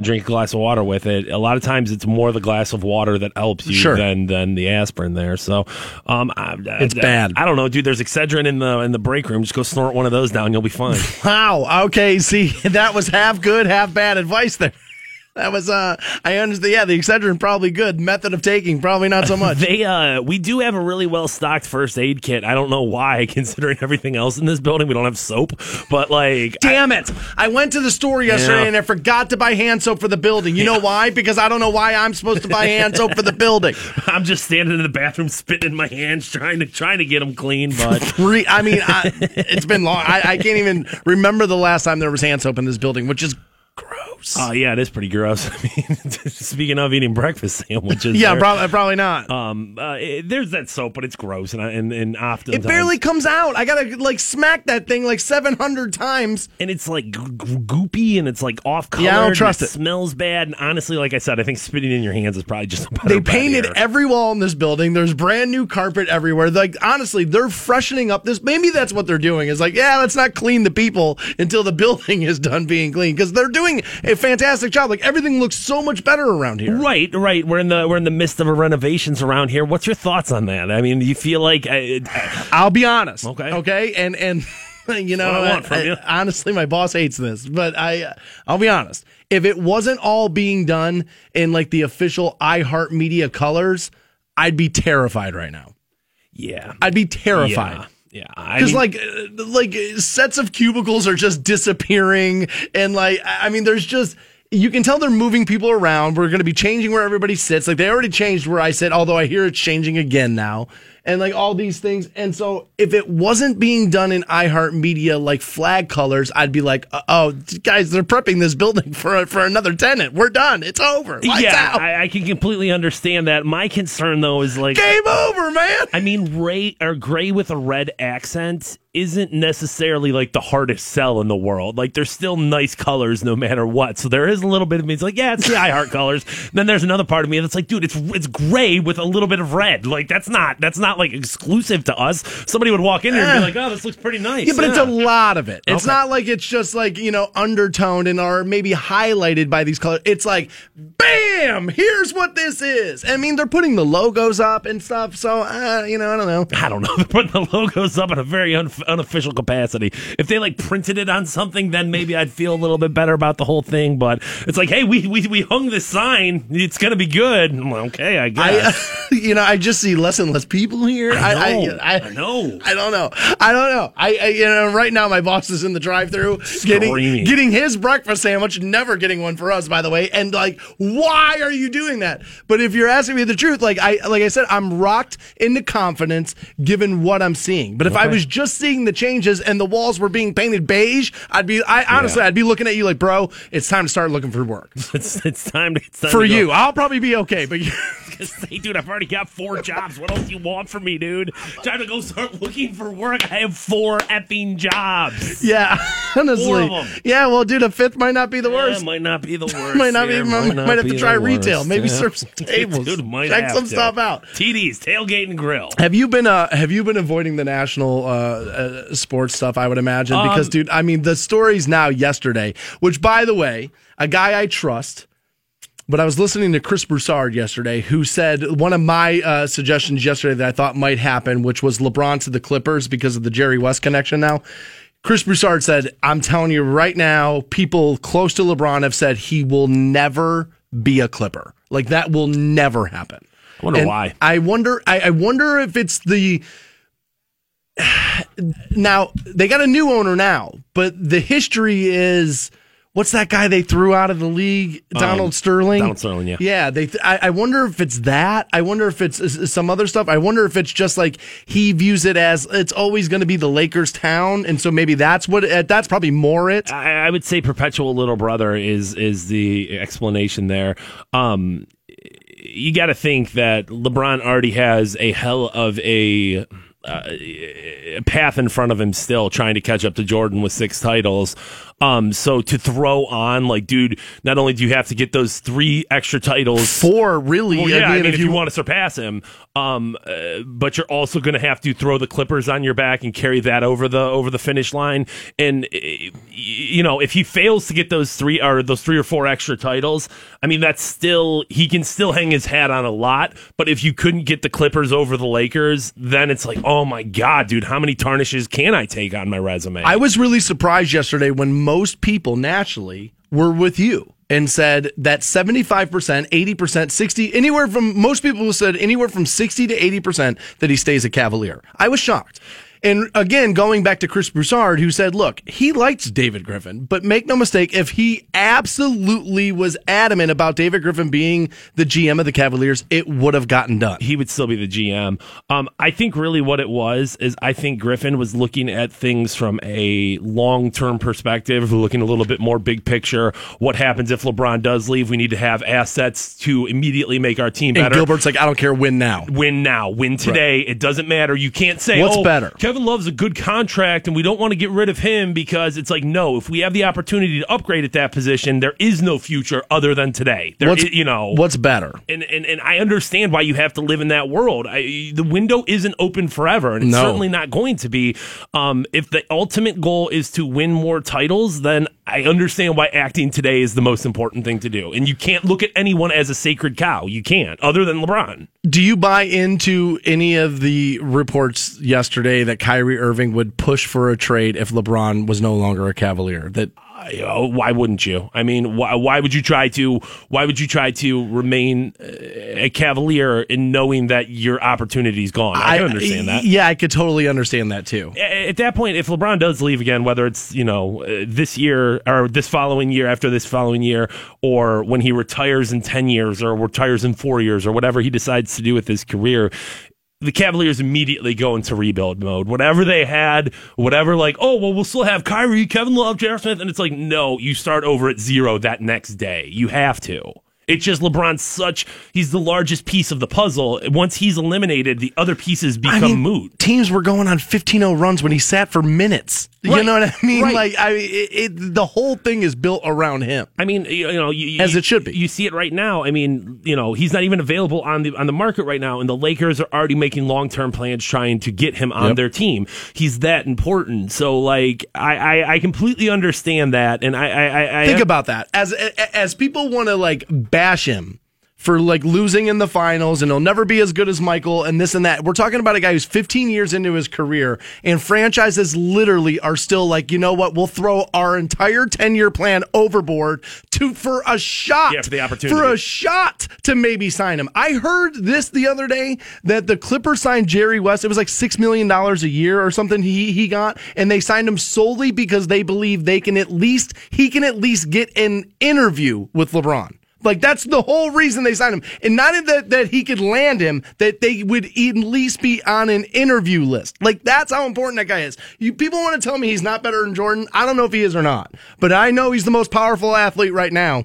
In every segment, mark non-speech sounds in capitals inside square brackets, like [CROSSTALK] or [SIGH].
drink a glass of water with it. A lot of times, it's more the glass of water that helps you Sure. than than the aspirin there. So, um, I, It's I, bad. I don't know, dude. There's Excedrin in the in the break room. Just go snort one of those down. You'll be fine. [LAUGHS] Wow. Okay. See, [LAUGHS] that was half good, half bad advice there. That was, uh, I understand. Yeah, the Excedrin probably good. Method of taking, probably not so [LAUGHS] much. They uh we do have a really well stocked first aid kit. I don't know why, [LAUGHS] considering everything else in this building. We don't have soap, but like Damn it. I went to the store yesterday Yeah. and I forgot to buy hand soap for the building. You know why? Because I don't know why I'm supposed to buy hand soap for the building. [LAUGHS] I'm just standing in the bathroom, spitting in my hands, trying to trying to get them clean. But Three, I mean, I, it's been long. I, I can't even remember the last time there was hand soap in this building, which is gross. oh yeah, it is pretty gross. [LAUGHS] I mean, [LAUGHS] speaking of eating breakfast sandwiches, yeah, there- probably, probably not. Um, uh, it- there's that soap, but it's gross, and I- and and often it barely comes out. I gotta like smack that thing like 700 times. and it's like g- g- goopy, and it's like off color. Yeah, I don't trust it. Smells bad, and honestly, like I said, I think spitting in your hands is probably just They painted every wall in this building. There's brand new carpet everywhere. Like honestly, they're freshening up this. Maybe that's what they're doing. Is like, yeah, let's not clean the people until the [LAUGHS] building is done being clean because they're doing a fantastic job. Like everything looks so much better around here. Right, right. We're in the we're in the midst of a renovations around here. What's your thoughts on that? I mean, do you feel like uh, I'll be honest. Okay. Okay. And and [LAUGHS] you know, what I want from I- you. honestly, my boss hates this, but I I'll be honest. If it wasn't all being done in like the official iHeartMedia colors, I'd be terrified right now. yeah, I'd be terrified. Yeah, yeah. I Because like uh, like sets of cubicles are just disappearing, and like I mean, there's just you can tell they're moving people around. We're going to be changing where everybody sits. Like they already changed where I sit, although I hear it's changing again now, and like all these things. And so if it wasn't being done in iHeartMedia like flag colors, I'd be like, uh, oh, guys, they're prepping this building for for another tenant. We're done. It's over. Lights yeah, out. I, I can completely understand that. My concern though is like Game over, man. I mean, ray or gray with a red accent isn't necessarily like the hardest sell in the world. Like, there's still nice colors no matter what. So there is a little bit of me. It's like, yeah, it's the [LAUGHS] I Heart colors. Then there's another part of me that's like, dude, it's it's gray with a little bit of red. Like, that's not that's not like exclusive to us. Somebody would walk in here and be like, oh, this looks pretty nice. Yeah, but it's a lot of it. It's Okay. not like it's just like, you know, undertoned and or maybe highlighted by these colors. It's like, bam, here's what this is. I mean, they're putting the logos up and stuff. So, uh, you know, I don't know. I don't know. [LAUGHS] They're putting the logos up in a very un- unofficial capacity. If they like printed it on something, then maybe I'd feel a little bit better about the whole thing. But it's like, hey, we we, we hung this sign. It's gonna be good. I'm like, okay, I guess. I, [LAUGHS] you know, I just see less and less people here. I, know. I, I know. I don't know. I don't know. I, I you know, right now my boss is in the drive-through getting getting his breakfast sandwich, never getting one for us, by the way. And like, why are you doing that? But if you're asking me the truth, like I like I said, I'm rocked into confidence given what I'm seeing. But if I was just seeing the changes and the walls were being painted beige, I'd be I honestly Yeah. I'd be looking at you like, bro, it's time to start looking for work. [LAUGHS] It's it's time to it's time For to you. I'll probably be okay, but [LAUGHS] Hey, dude, I've already got four jobs. What else do you want from me, dude? Time to go start looking for work. I have four effing jobs. Yeah, [LAUGHS] honestly. Four of 'em. Yeah, well, dude, a fifth might not be the Yeah, worst. might not be the [LAUGHS] worst. might not be. Might, not might have to try retail. worst. Maybe Yeah. serve some [LAUGHS] tables. Dude, might Check have some to. stuff out. TDs, tailgate and grill. Have you been uh Have you been avoiding the national uh, uh sports stuff? I would imagine Um, because, dude, I mean, the stories now yesterday. Which, by the way, a guy I trust. But I was listening to Chris Broussard yesterday, who said one of my uh, suggestions yesterday that I thought might happen, which was LeBron to the Clippers because of the Jerry West connection. Now, Chris Broussard said, "I'm telling you right now, people close to LeBron have said he will never be a Clipper. Like that will never happen." I wonder And why. I wonder. I, I wonder if it's the. [SIGHS] Now they got a new owner now, but the history is what's that guy they threw out of the league? Donald Sterling. Um, Donald Sterling, yeah. Yeah, they. Th- I, I wonder if it's that. I wonder if it's uh, some other stuff. I wonder if it's just like he views it as it's always going to be the Lakers' town, and so maybe that's what. Uh, that's probably more it. I, I would say perpetual little brother is is the explanation there. Um, you got to think that LeBron already has a hell of a a path in front of him still, trying to catch up to Jordan with six titles. Um, so to throw on, like, dude, not only do you have to get those three extra titles, four really. well, yeah, I mean, if, you, want to surpass him, um, uh, but you're also going to have to throw the Clippers on your back and carry that over the over the finish line. And uh, you know, if he fails to get those three or those three or four extra titles, I mean, that's still he can still hang his hat on a lot. But if you couldn't get the Clippers over the Lakers, then it's like, oh my god, dude, how many tarnishes can I take on my resume? I was really surprised yesterday when most people naturally were with you and said that 75%, 80%, 60, anywhere from most people said anywhere from 60 to 80% that he stays a Cavalier. I was shocked. And again, going back to Chris Broussard, who said, look, he likes David Griffin, but make no mistake, if he absolutely was adamant about David Griffin being the GM of the Cavaliers, it would have gotten done. he would still be the GM. Um, I think really what it was is I think Griffin was looking at things from a long term perspective, looking a little bit more big picture. What happens if LeBron does leave? We need to have assets to immediately make our team And better. Gilbert's like, I don't care, win now. win now, win today. It doesn't matter. You can't say What's oh, better? Kevin Love's a good contract, and we don't want to get rid of him because it's like no. If we have the opportunity to upgrade at that position, there is no future other than today. There, What's, i- you know, what's better? and, and and I understand why you have to live in that world. I, the window isn't open forever, and it's No. certainly not going to be. Um, if the ultimate goal is to win more titles, then I understand why acting today is the most important thing to do. And you can't look at anyone as a sacred cow. You can't, other than LeBron. Do you buy into any of the reports yesterday that Kyrie Irving would push for a trade if LeBron was no longer a Cavalier? That I- oh, why wouldn't you? I mean, why, why would you try to? Why would you try to remain uh, a Cavalier in knowing that your opportunity is gone? I, can understand that. Yeah, I could totally understand that too. at that point, if LeBron does leave again, whether it's you know uh, this year or this following year after this following year, or when he retires in ten years or retires in four years or whatever he decides to do with his career. The Cavaliers immediately go into rebuild mode. Whatever they had, whatever like, oh well, we'll still have Kyrie, Kevin Love, J.R. Smith, and it's like, no, you start over at zero that next day. You have to. It's just LeBron's such he's the largest piece of the puzzle. Once he's eliminated, the other pieces become I mean, moot. teams were going on 15-0 runs when he sat for minutes. You know what I mean? Right. Like, I it, it, the whole thing is built around him. I mean, you, you know, you, you- As it should be. You see it right now. I mean, you know, he's not even available on the on the market right now, and the Lakers are already making long term plans trying to get him on Yep. their team. He's that important. So, like, I I, I completely understand that, and I I, I, I Think about that. As as people want to like bash him for like losing in the finals and he'll never be as good as Michael and this and that. We're talking about a guy who's 15 years into his career and franchises literally are still like, you know what? We'll throw our entire 10 year plan overboard to for a shot. Yeah, for the opportunity. For a shot to maybe sign him. I heard this the other day that the Clippers signed Jerry West. It was like six million dollars a year or something he he got, and they signed him solely because they believe they can at least he can at least get an interview with LeBron. Like that's the whole reason they signed him, and not that that he could land him, that they would at least be on an interview list. Like that's how important that guy is. You people want to tell me he's not better than Jordan. I don't know if he is or not, but I know he's the most powerful athlete right now.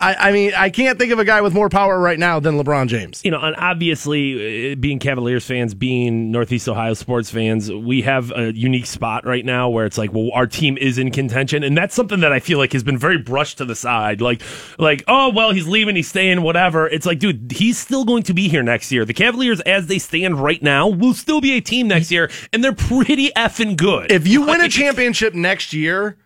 I, I mean, I can't think of a guy with more power right now than LeBron James. you know, and obviously, uh, being Cavaliers fans, being Northeast Ohio sports fans, we have a unique spot right now where it's like, well, our team is in contention, and that's something that I feel like has been very brushed to the side. Like, like, oh well, he's leaving, he's staying, whatever. It's like, dude, he's still going to be here next year. The Cavaliers, as they stand right now, will still be a team next year, and they're pretty effing good. If you win a championship next year,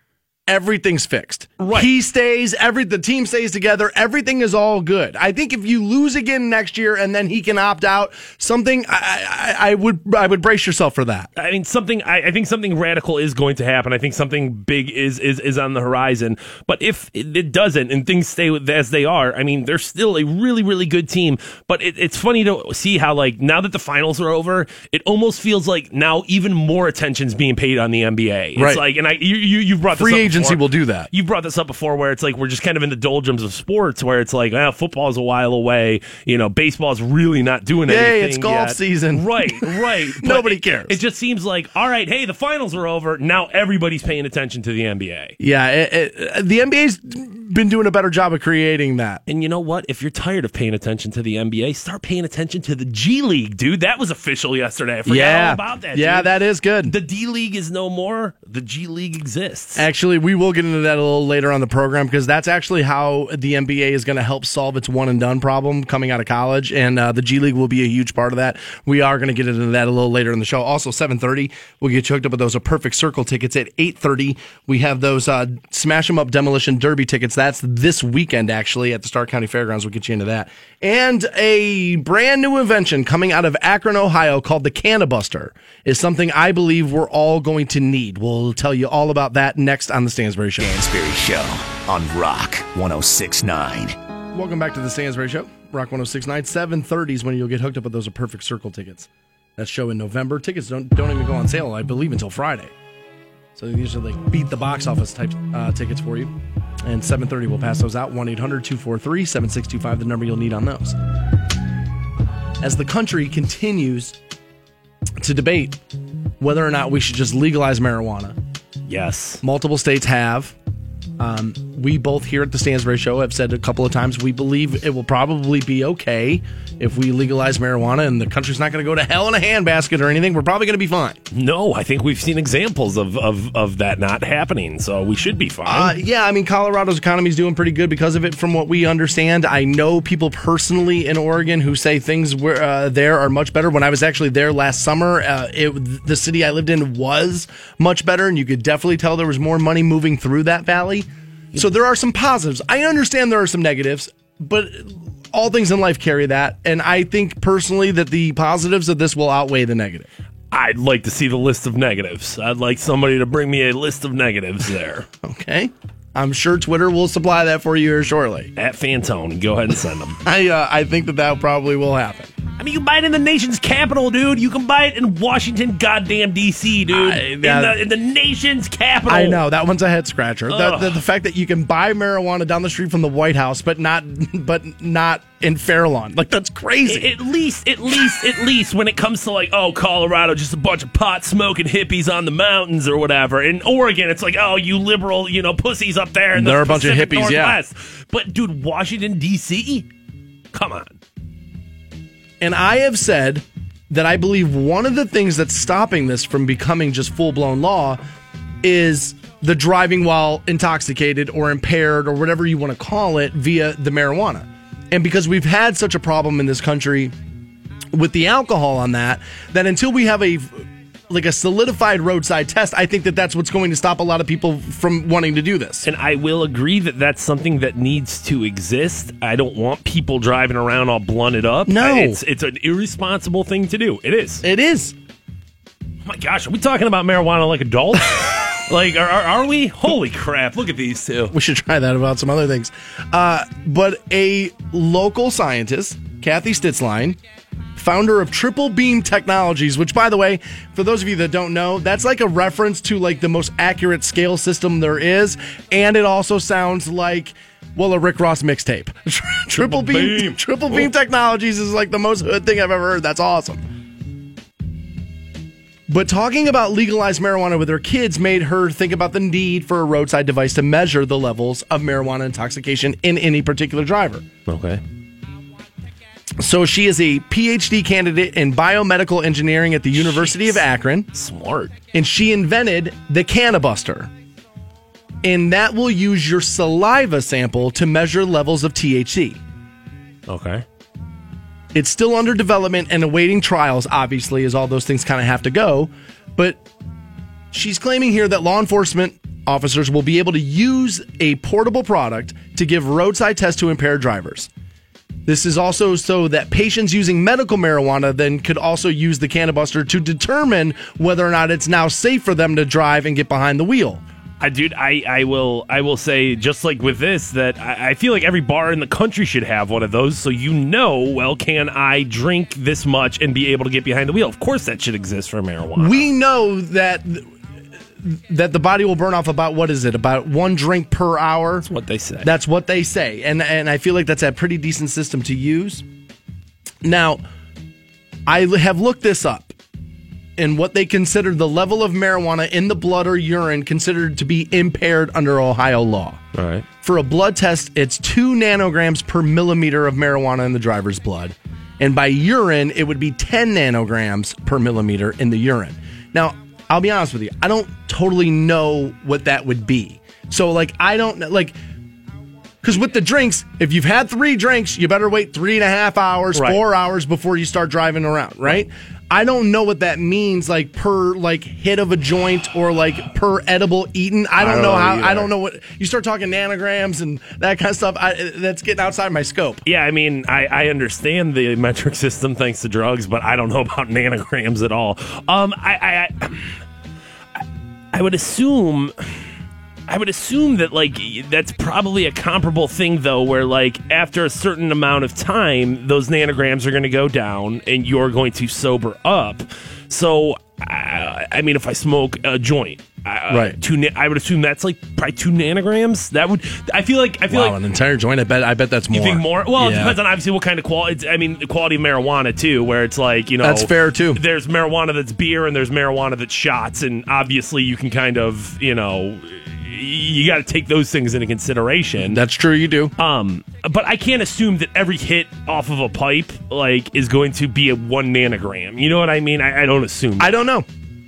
everything's fixed. Right. He stays, every the team stays together, everything is all good. I think if you lose again next year and then he can opt out, something I, I, I would I would brace yourself for that. I mean, something. I, I think something radical is going to happen. I think something big is is is on the horizon. But if it, doesn't and things stay as they are, I mean, they're still a really really good team. But it, it's funny to see how like now that the finals are over, it almost feels like now even more attention's being paid on the NBA. It's Right. like, and I you you you brought this Free up agency before. will do that. You brought this up before, where it's like we're just kind of in the doldrums of sports, where it's like, well, football's a while away. You know, baseball's really not doing Yay, anything. it's golf yet. season. Right, [LAUGHS] right. Nobody it- cares. It just seems like, all right, hey, the finals are over. Now everybody's paying attention to the NBA. Yeah, it, it, the NBA's been doing a better job of creating that. And you know what? If you're tired of paying attention to the NBA, start paying attention to the G League, dude. That was official yesterday. I forgot yeah, all about that. Yeah, dude. that is good. The D League is no more. The G League exists. Actually, we will get into that a little later on the program because that's actually how the NBA is going to help solve its one and done problem coming out of college, and uh, the G League will be a huge part of that. We are going to get into that a little later in the show. Also, seven thirty, we'll get you hooked up with those a perfect circle tickets at eight thirty. We have those uh, Smash 'em Up Demolition Derby tickets. That's this weekend actually at the Stark County Fairgrounds. We'll get you into that, and a brand new invention coming out of Akron, Ohio, called the Cannabuster is something I believe we're all going to need. We'll tell you all about that next on the Stansbury Show. Stansbury Show on Rock 1069. Welcome back to the Stansbury Show. Rock 1069. 730 is when you'll get hooked up with those Perfect Circle tickets. That show in November. Tickets don't don't even go on sale, I believe, until Friday. So these are like beat the box office type uh, tickets for you. And 730 will pass those out. 1 800 243 7625, the number you'll need on those. As the country continues to debate whether or not we should just legalize marijuana, yes. multiple states have. Um, we both here at the Stansbury Show have said a couple of times we believe it will probably be okay if we legalize marijuana and the country's not going to go to hell in a handbasket or anything. We're probably going to be fine. No, I think we've seen examples of, of, of that not happening, so we should be fine. Uh, yeah, I mean, Colorado's economy is doing pretty good because of it, from what we understand. I know people personally in Oregon who say things were, uh, there are much better. When I was actually there last summer, uh, it, the city I lived in was much better, and you could definitely tell there was more money moving through that valley. So there are some positives. I understand there are some negatives, but all things in life carry that. And I think personally that the positives of this will outweigh the negative. I'd like to see the list of negatives. I'd like somebody to bring me a list of negatives there. [LAUGHS] Okay. I'm sure Twitter will supply that for you here shortly. At Fantone, go ahead and send them. [LAUGHS] I uh, I think that that probably will happen. I mean, you buy it in the nation's capital, dude. You can buy it in Washington, goddamn D.C., dude. I- in, the, in the nation's capital. I know that one's a head scratcher. The, the, the fact that you can buy marijuana down the street from the White House, but not but not in Fairlawn, like that's crazy. At least, at least, at least when it comes to like, oh, Colorado, just a bunch of pot smoking hippies on the mountains or whatever. In Oregon, it's like, oh, you liberal, you know, pussies up there. In the There are a bunch of hippies, yeah. But dude, Washington D.C. Come on. And I have said that I believe one of the things that's stopping this from becoming just full blown law is the driving while intoxicated or impaired or whatever you want to call it via the marijuana. And because we've had such a problem in this country with the alcohol on that, that until we have a like a solidified roadside test, I think that that's what's going to stop a lot of people from wanting to do this. And I will agree that that's something that needs to exist. I don't want people driving around all blunted up. No. it's it's an irresponsible thing to do. It is. It is. Oh my gosh, are we talking about marijuana like adults? [LAUGHS] like, are, are, are we? Holy crap! Look at these two. We should try that about some other things. Uh, but a local scientist, Kathy Stitzline, founder of Triple Beam Technologies, which, by the way, for those of you that don't know, that's like a reference to like the most accurate scale system there is, and it also sounds like. Well, a Rick Ross mixtape. [LAUGHS] Triple Beam, Beam. Triple Beam Technologies is like the most hood thing I've ever heard. That's awesome. But talking about legalized marijuana with her kids made her think about the need for a roadside device to measure the levels of marijuana intoxication in any particular driver. Okay. So she is a PhD candidate in biomedical engineering at the University of Akron, Smart. and she invented the Cannabuster. And that will use your saliva sample to measure levels of THC. Okay. It's still under development and awaiting trials, obviously, as all those things kind of have to go. But she's claiming here that law enforcement officers will be able to use a portable product to give roadside tests to impaired drivers. This is also so that patients using medical marijuana then could also use the cannabuster to determine whether or not it's now safe for them to drive and get behind the wheel. I dude, I, I will I will say just like with this that I, I feel like every bar in the country should have one of those, so you know, well, can I drink this much and be able to get behind the wheel? Of course, that should exist for marijuana. We know that that the body will burn off about what is it? About one drink per hour. That's what they say. That's what they say, and and I feel like that's a pretty decent system to use. Now, I have looked this up, and what they consider the level of marijuana in the blood or urine considered to be impaired under Ohio law. All right. For a blood test, it's two nanograms per millimeter of marijuana in the driver's blood. And by urine, it would be 10 nanograms per millimeter in the urine. Now, I'll be honest with you, I don't totally know what that would be. So, like, I don't know, like, because with the drinks, if you've had three drinks, you better wait three and a half hours, Right. four hours before you start driving around, right? I don't know what that means, like per like hit of a joint or like per edible eaten. I don't, don't know know how. I don't know what you start talking nanograms and that kind of stuff. I, that's getting outside my scope. Yeah, I mean, I, I understand the metric system thanks to drugs, but I don't know [LAUGHS] about nanograms at all. Um, I, I, I, I would assume, I would assume that like that's probably a comparable thing though, where like after a certain amount of time, those nanograms are going to go down, and you're going to sober up. So, I, I mean, if I smoke a joint. Uh, Right. Two, na- I would assume that's like probably two nanograms. That would. I feel like. I feel Wow, like an entire joint. I bet. I bet that's more. you think more? Well, it depends on obviously what kind of quality. I mean, the quality of marijuana too, where it's like you know That's fair, too. There's marijuana that's beer, and there's marijuana that's shots, and obviously you can kind of you know you got to take those things into consideration. That's true. You do. Um, but I can't assume that every hit off of a pipe like is going to be a one nanogram. You know what I mean? I, I don't assume. I don't know.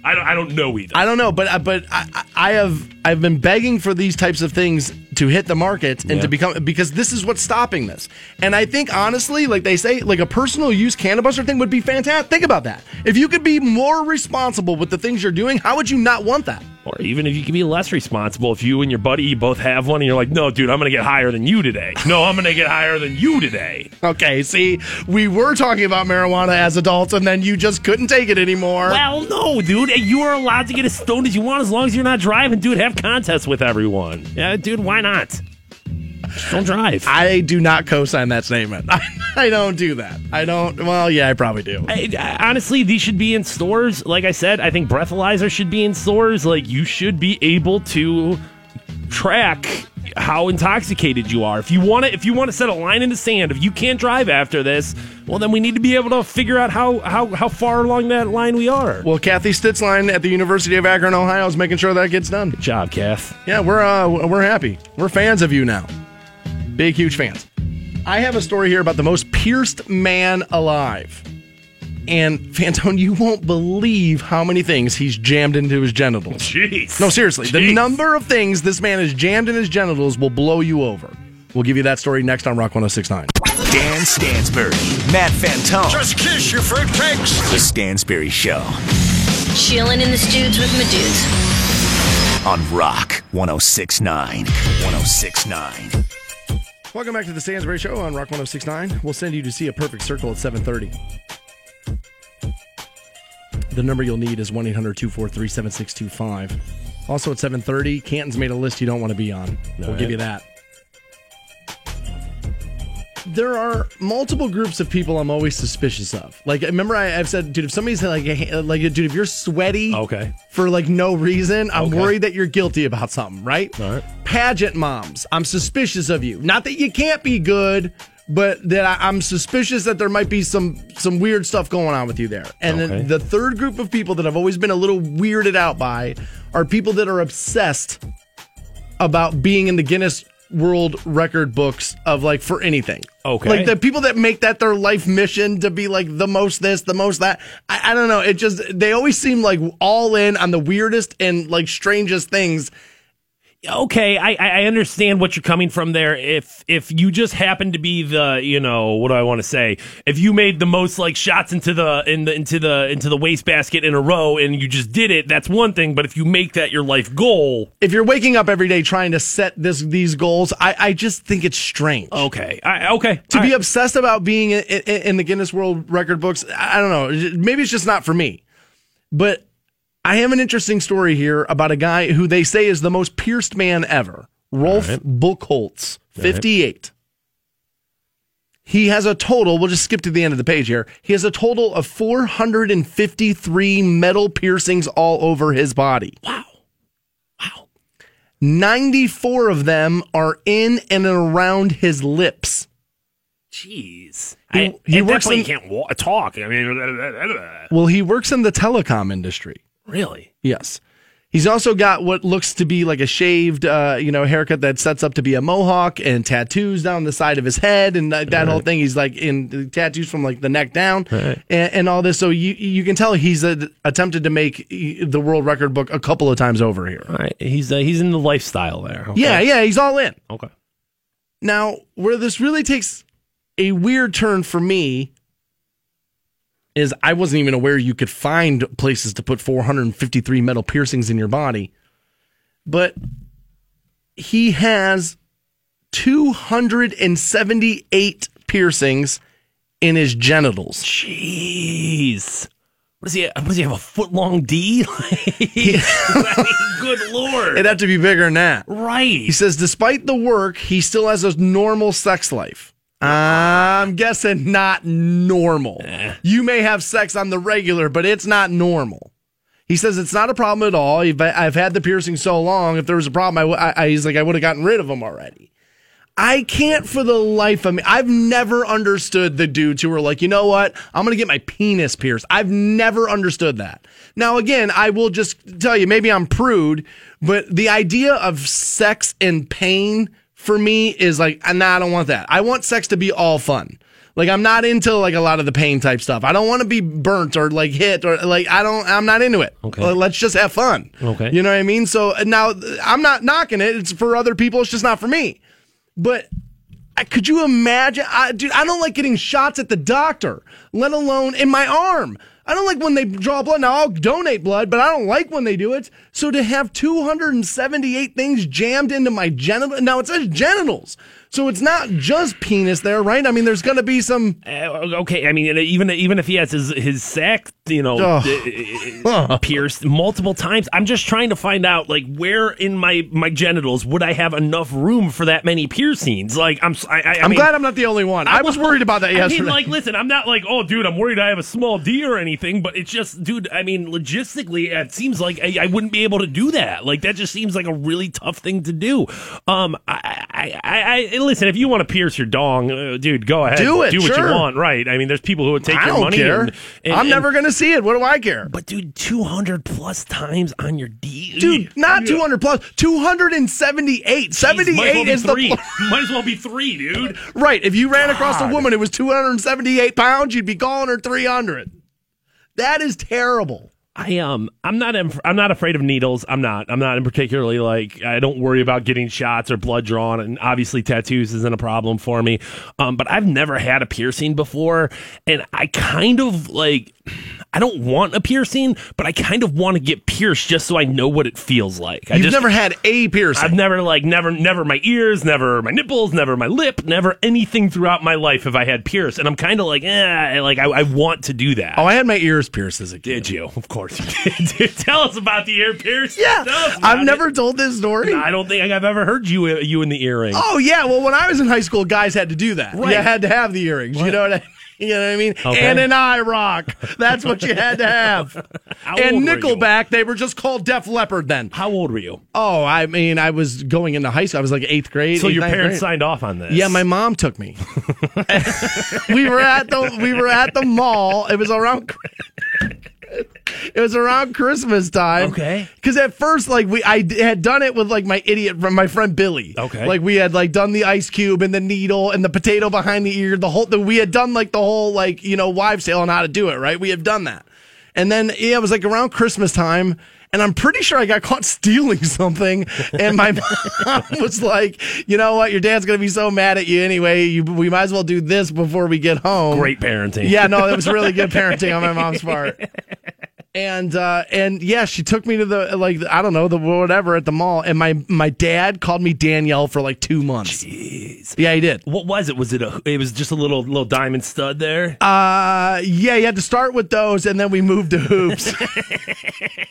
I don't. I don't know either. I don't know, but uh, but I, I I have I've been begging for these types of things to hit the market and Yeah. to become because this is what's stopping this. And I think honestly, like they say, like a personal use cannabuster thing would be fantastic. Think about that. If you could be more responsible with the things you're doing, how would you not want that? Or even if you can be less responsible, if you and your buddy you both have one, and you're like, "No, dude, I'm going to get higher than you today." [LAUGHS] No, I'm going to get higher than you today. Okay, see, we were talking about marijuana as adults, and then you just couldn't take it anymore. Well, no, dude. You are allowed to get as stoned as you want as long as you're not driving, dude. Have contests with everyone. Yeah, dude, why not? Just don't drive. I do not co-sign that statement. [LAUGHS] I don't do that. I don't. Well, yeah, I probably do. I, I- honestly, these should be in stores. Like I said, I think breathalyzer should be in stores. Like you should be able to track how intoxicated you are. If you want to, if you want to set a line in the sand, if you can't drive after this, well, then we need to be able to figure out how how how far along that line we are. Well, Kathy Stitzline at the University of Akron, Ohio, is making sure that gets done. Good job, Kath. Yeah, we're uh, we're happy. We're fans of you now. Big, huge fans. I have a story here about the most pierced man alive. And Fantone, you won't believe how many things he's jammed into his genitals. Jeez. No, seriously, the number of things this man has jammed in his genitals will blow you over. We'll give you that story next on Rock 1069. Dan Stansbury, Matt Fantone. Just kiss your fruitcakes. The Stansbury Show Chilling in the studs with my dudes. on Rock 1069. 1069. Welcome back to the Stansbury Show on Rock 1069. We'll send you to see a perfect circle at 730. The number you'll need is 1-800-243-7625. Also at 730, Canton's made a list you don't want to be on. We'll right. give you that. There are multiple groups of people I'm always suspicious of. Like, remember I, I've said, dude, if somebody's like, a- like, dude, if you're sweaty Okay. for like no reason, I'm Okay. worried that you're guilty about something, right? All right. Pageant moms, I'm suspicious of you. Not that you can't be good, but that I, I'm suspicious that there might be some some weird stuff going on with you there. And Okay. then the third group of people that I've always been a little weirded out by are people that are obsessed about being in the Guinness World Record books of like for anything. Okay. Like the people that make that their life mission to be like the most this, the most that. I, I don't know. It just they always seem like all in on the weirdest and like strangest things. Okay, I, I understand what you're coming from there. If if you just happen to be the, you know, what do I want to say? If you made the most like shots into the in the into the into the wastebasket in a row and you just did it, that's one thing. But if you make that your life goal, If you're waking up every day trying to set this these goals, I, I just think it's strange. okay, I, okay, to all be right. obsessed about being in, in, in the Guinness World Record books, I don't know. Maybe it's just not for me. But I have an interesting story here about a guy who they say is the most pierced man ever. Rolf Buchholz, 58. He has a total, we'll just skip to the end of the page here. He has a total of 453 metal piercings all over his body. wow, wow. 94 of them are in and around his lips. Jeez. He- I, he works in- can't talk. I mean, [LAUGHS] Well, he works in the telecom industry. Really? Yes. He's also got what looks to be like a shaved, uh, you know, haircut that sets up to be a mohawk and tattoos down the side of his head and that, that whole thing. He's like in tattoos from like the neck down and, and all this. So you you can tell he's uh attempted to make the world record book a couple of times over here. All right. He's uh, he's in the lifestyle there. Okay. Yeah, yeah, he's all in. Okay. Now, where this really takes a weird turn for me is I wasn't even aware you could find places to put 453 metal piercings in your body. But he has 278 piercings in his genitals. Jeez. What does he? What does he have? A foot long D? [LAUGHS] good lord! It'd have to be bigger than that. right. He says, despite the work, he still has a normal sex life. I'm guessing not normal. Eh. You may have sex on the regular, but it's not normal. He says it's not a problem at all. I've had the piercing so long. If there was a problem, I, w- I- I- he's like, I would have gotten rid of them already. I can't for the life of me. I've never understood the dudes who are like, you know what? I'm going to get my penis pierced. I've never understood that. Now, again, I will just tell you, maybe I'm prude, but the idea of sex and pain for me is like, nah, I don't want that. I want sex to be all fun. Like I'm not into like a lot of the pain type stuff. I don't want to be burnt or like hit or like I don't. I'm not into it. Okay. Let's just have fun. Okay. You know what I mean? So uh, now I'm not knocking it. It's for other people. It's just not for me. But I, could you imagine? I, dude, I don't like getting shots at the doctor, let alone in my arm. I don't like when they draw blood. Now I'll donate blood, but I don't like when they do it. So to have 278 things jammed into my genital, now it says genitals. So it's not just penis there, right? I mean, there's going to be some. Uh, okay, I mean, even even if he has his his sack, you know, uh, [LAUGHS] pierced multiple times, I'm just trying to find out like where in my my genitals would I have enough room for that many piercings? Like, I'm I'm mean, glad I'm not the only one. I was worried about that yesterday. I mean, like, listen, I'm not like, oh, dude, I'm worried I have a small D or anything, but it's just, dude, I mean, logistically, it seems like I, I wouldn't be able to do that. Like, that just seems like a really tough thing to do. Um, I, I, I, I listen, if you want to pierce your dong, uh, dude, go ahead, Do it, do what sure. you want, right? I mean, there's people who would take I your money. and- and- I'm and- never going to see it. What do I care? But dude, 200 plus times on your D, Dude, not 200 plus. plus, 278. 78 is the three. pl- [LAUGHS] might as well be three, dude. right. If you ran across a woman who was 278 pounds, you'd be calling her 300. That is terrible. I um I'm not I'm not afraid of needles. I'm not. I'm not in particularly like I don't worry about getting shots or blood drawn and obviously tattoos isn't a problem for me. Um but I've never had a piercing before and I kind of like I don't want a piercing, but I kind of want to get pierced just so I know what it feels like. I You've just never had a piercing. I've never like never never my ears, never my nipples, never my lip, never anything throughout my life have I had pierced, and I'm kind of like, eh, like I, I want to do that. oh, I had my ears pierced as a kid. Did you? Of course you did. [LAUGHS] Dude, Tell us about the ear piercing. Yeah. About I've never told this story. I don't think I've ever heard you uh, you in the earring. Oh yeah, well when I was in high school, guys had to do that. Right. You had to have the earrings. You know what I [LAUGHS] you know what I mean? Okay. And an IROC. That's what you had to have. [LAUGHS] And were? Nickelback, they were just called Def Leppard then. How old were you? Oh, I mean, I was going into high school. I was like eighth grade. So eighth, your parents grade. signed off on this? Yeah, my mom took me. we were at the we were at the mall. It was around it was around Christmas time. Okay. Because at first, like we, I had done it with like my idiot from my friend Billy. Okay. Like we had like done the ice cube and the needle and the potato behind the ear. The whole. The, we had done like the whole like you know wives' tale on how to do it. Right. We have done that. And then yeah, it was like around Christmas time. And I'm pretty sure I got caught [LAUGHS] stealing something. And my [LAUGHS] mom was like, you know what? Your dad's going to be so mad at you anyway. You, we might as well do this before we get home. Great parenting. Yeah, no, it was really good parenting on my mom's part. [LAUGHS] And uh, and yeah, she took me to the like I don't know the whatever at the mall, and my my dad called me Danielle for like two months. Jeez. Yeah, he did. What was it? Was it a? It was just a little little diamond stud there. Uh, yeah, you had to start with those, and then we moved to hoops. [LAUGHS]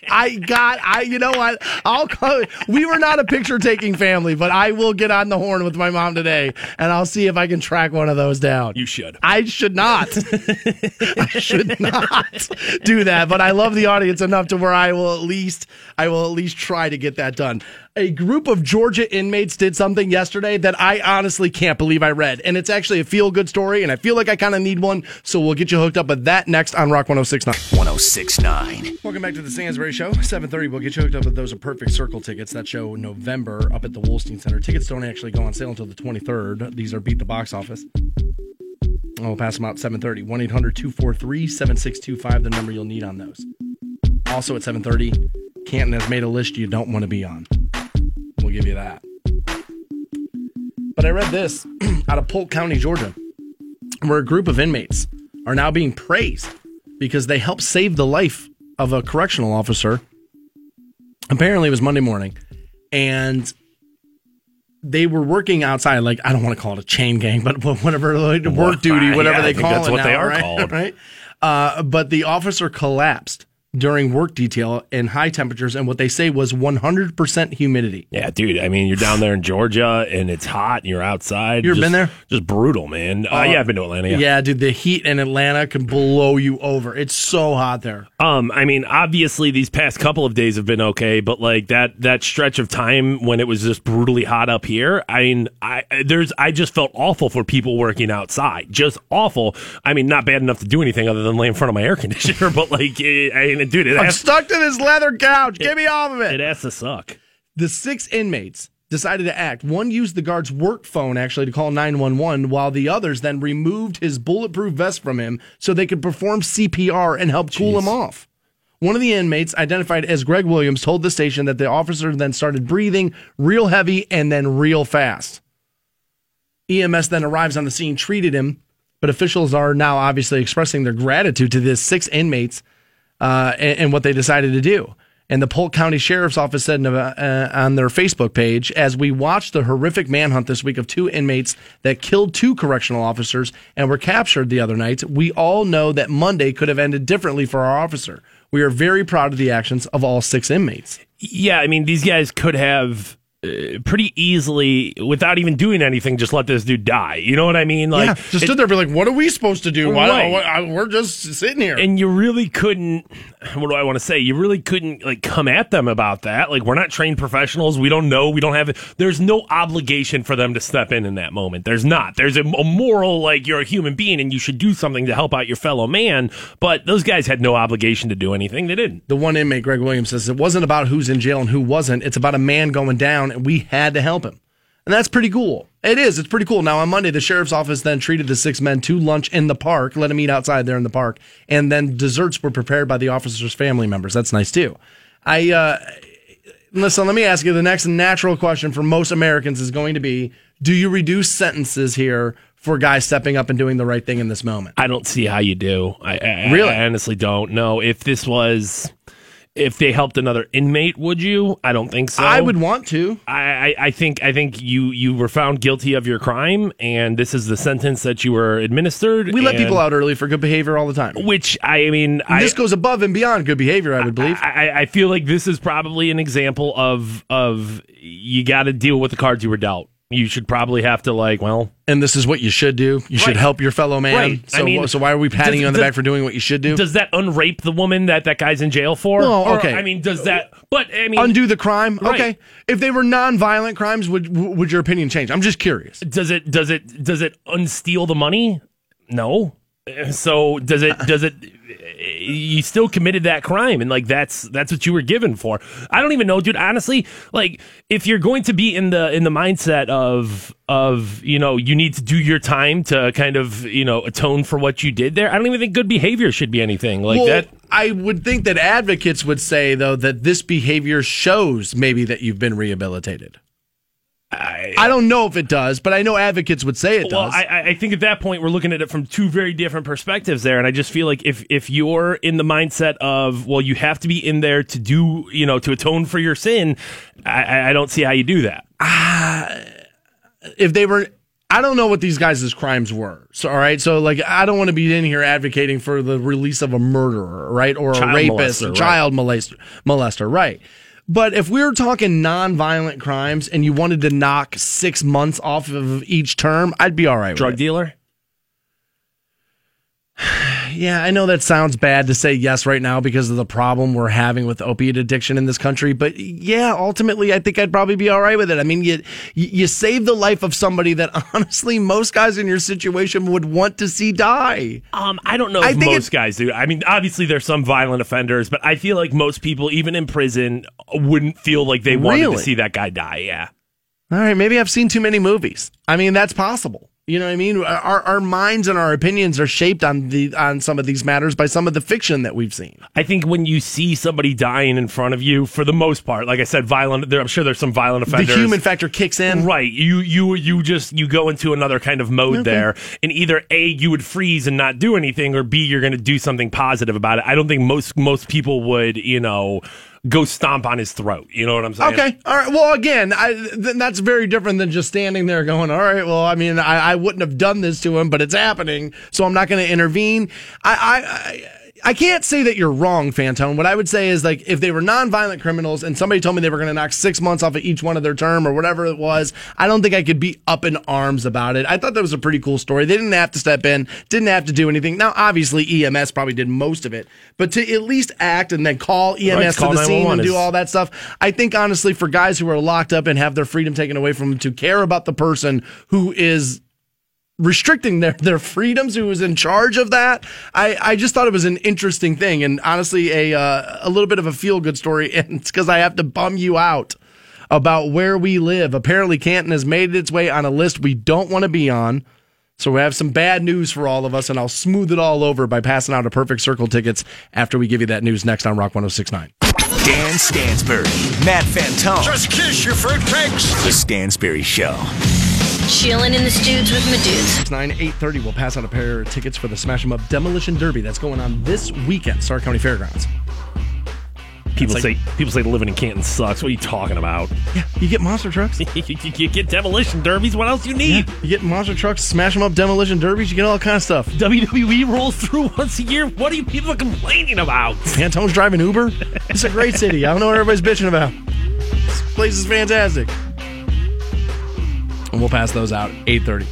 I got, I, you know what? I'll call. We were not a picture taking family, but I will get on the horn with my mom today, and I'll see if I can track one of those down. you should. I should not. [LAUGHS] I should not do that. But I love the audience enough to where I will at least I will at least try to get that done. a group of Georgia inmates did something yesterday that I honestly can't believe I read. And it's actually a feel good story, and I feel like I kind of need one. So we'll get you hooked up with that next on Rock 1069. 1069. Welcome back to the Stansbury Show. 7.30, we'll get you hooked up with those A Perfect Circle tickets. That show in November up at the Wolstein Center. Tickets don't actually go on sale until the 23rd. These are Beat the Box Office. I'll pass them out 7.30. 1-800-243-7625, the number you'll need on those. Also at 7.30, Canton has made a list you don't want to be on. We'll give you that. But I read this [CLEARS THROAT] out of Polk County, Georgia, where a group of inmates are now being praised because they helped save the life of a correctional officer. Apparently, it was Monday morning, and they were working outside. Like I don't want to call it a chain gang, but whatever, like work duty, yeah, whatever I they call that's it. what now, they are right? called. [LAUGHS] right? Uh, but the officer collapsed during work detail in high temperatures, and what they say was 100% humidity. Yeah, dude. I mean, you're down there in Georgia and it's hot and you're outside. You've been there? Just brutal, man. Uh, yeah, I've been to Atlanta. Yeah. Yeah, dude, the heat in Atlanta can blow you over. It's so hot there. Um, I mean, obviously these past couple of days have been okay, but like that that stretch of time when it was just brutally hot up here, I mean, I there's I just felt awful for people working outside, just awful. I mean, not bad enough to do anything other than lay in front of my air conditioner, [LAUGHS] but like, eh, I mean, dude, it I'm has, stuck to this leather couch. Get me off of it It has to suck. The six inmates decided to act. One used the guard's work phone actually to call 911, while the others then removed his bulletproof vest from him so they could perform CPR and help cool him off. One of the inmates, identified as Greg Williams, told the station that the officer then started breathing real heavy and then real fast. EMS then arrives on the scene, treated him, but officials are now obviously expressing their gratitude to the six inmates uh, and, and what they decided to do. And the Polk County Sheriff's Office said a- uh, on their Facebook page, as we watched the horrific manhunt this week of two inmates that killed two correctional officers and were captured the other night, we all know that Monday could have ended differently for our officer. We are very proud of the actions of all six inmates. Yeah, I mean, these guys could have Uh, pretty easily, without even doing anything, just let this dude die. You know what I mean? Like, yeah, just stood there and be like, what are we supposed to do? Why, Right. why- I- we're just sitting here. and you really couldn't what do i want to say you really couldn't like come at them about that like we're not trained professionals we don't know we don't have there's no obligation for them to step in in that moment there's not there's a, a moral like you're a human being and you should do something to help out your fellow man but those guys had no obligation to do anything they didn't the one inmate, Greg Williams, says it wasn't about who's in jail and who wasn't. It's about a man going down, and we had to help him. And that's pretty cool. It is. It's pretty cool. Now, on Monday, the sheriff's office then treated the six men to lunch in the park, let them eat outside there in the park, and then desserts were prepared by the officers' family members. That's nice, too. I, uh, listen, let me ask you the next natural question for most Americans is going to be Do you reduce sentences here for guys stepping up and doing the right thing in this moment? i don't see how you do i, I Really? I honestly don't know if this was if they helped another inmate would you i don't think so I would want to. I, I- I think I think you you were found guilty of your crime, and this is the sentence that you were administered. We let people out early for good behavior all the time. which I mean, I, this goes above and beyond good behavior, I would believe. I, I- I feel like this is probably an example of of you got to deal with the cards you were dealt. You should probably have to like, well, and this is what you should do. You should help your fellow man. Right. So, I mean, so why are we patting does- you on the does- back for doing what you should do? does that unrape the woman that that guy's in jail for? Well, Or, okay. I mean, does that? But I mean, Undo the crime? Right. Okay. If they were non-violent crimes, would would your opinion change? I'm just curious. does it does it does it unsteal the money? No. So does it does it you still committed that crime and like that's that's what you were given for. I don't even know, dude, honestly, like if you're going to be in the in the mindset of of, you know, you need to do your time to kind of, you know, atone for what you did there. I don't even think good behavior should be anything like well, that. I would think that advocates would say though that this behavior shows maybe that you've been rehabilitated. [LAUGHS] I, don't know if it does, but I know advocates would say it Well, does. I, I- I think at that point we're looking at it from two very different perspectives there, and I just feel like if if you're in the mindset of well, you have to be in there to do you know to atone for your sin, I- I, I don't see how you do that. if they were I don't know what these guys' crimes were. So all right, so like I don't want to be in here advocating for the release of a murderer, right? Or a Child rapist, molester, or right. child molester, molester, right? But if we were talking non-violent crimes and you wanted to knock six months off of each term, I'd be all right Drug dealer. [SIGHS] yeah, I know that sounds bad to say yes right now because of the problem we're having with opiate addiction in this country. But yeah, ultimately, I think I'd probably be all right with it. I mean, you you you save the life of somebody that [LAUGHS] honestly most guys in your situation would want to see die. Um, I don't know I think most guys do. I mean, obviously there's some violent offenders, but I feel like most people, even in prison, wouldn't feel like they wanted Really? to see that guy die. Yeah. All right, maybe I've seen too many movies. I mean, that's possible. You know what I mean? Our our minds and our opinions are shaped on the on some of these matters by some of the fiction that we've seen. I think when you see somebody dying in front of you, for the most part, like I said, violent. There, I'm sure there's some violent offenders. The human factor kicks in. Right. You you you just you go into another kind of mode there. And either A, you would freeze and not do anything, or B, you're gonna do something positive about it. I don't think most most people would, you know, go stomp on his throat. You know what I'm saying? Okay. All right. Well, again, I, th- that's very different than just standing there going, all right, well, I mean, I, I wouldn't have done this to him, but it's happening, so I'm not going to intervene. I, I, I, I can't say that you're wrong, Fantone. What I would say is, like, if they were nonviolent criminals and somebody told me they were going to knock six months off of each one of their term or whatever it was, I don't think I could be up in arms about it. I thought that was a pretty cool story. They didn't have to step in, didn't have to do anything. Now, obviously, EMS probably did most of it, but to at least act and then call EMS Right, to call the scene 911 and do all that stuff. I think honestly, for guys who are locked up and have their freedom taken away from them, to care about the person who is restricting their, their freedoms, who was in charge of that, I, I just thought it was an interesting thing and honestly a uh, a little bit of a feel good story. [LAUGHS] And it's because I have to bum you out about where we live. Apparently, Canton has made its way on a list we don't want to be on. So we have some bad news for all of us, and I'll smooth it all over by passing out A Perfect Circle tickets after we give you that news next on Rock 1069. Dan Stansbury, Matt Fantone. Just kiss your fruitcakes. The Stansbury Show. Chilling in the studs with my dudes. It's 9 8.30. We'll pass out a pair of tickets for the Smash 'em Up Demolition Derby that's going on this weekend, Stark County Fairgrounds. People It's say people say living in Canton sucks. What are you talking about? Yeah, you get monster trucks. [LAUGHS] you, you- you get demolition derbies. What else you need? You get monster trucks, Smash 'em Up Demolition Derbies. You get all kind of stuff. WWE rolls through [LAUGHS] once a year. What are you people complaining about? Fantone's driving Uber. It's a great city. I don't know what everybody's bitching about. This place is fantastic. And we'll pass those out 8:30.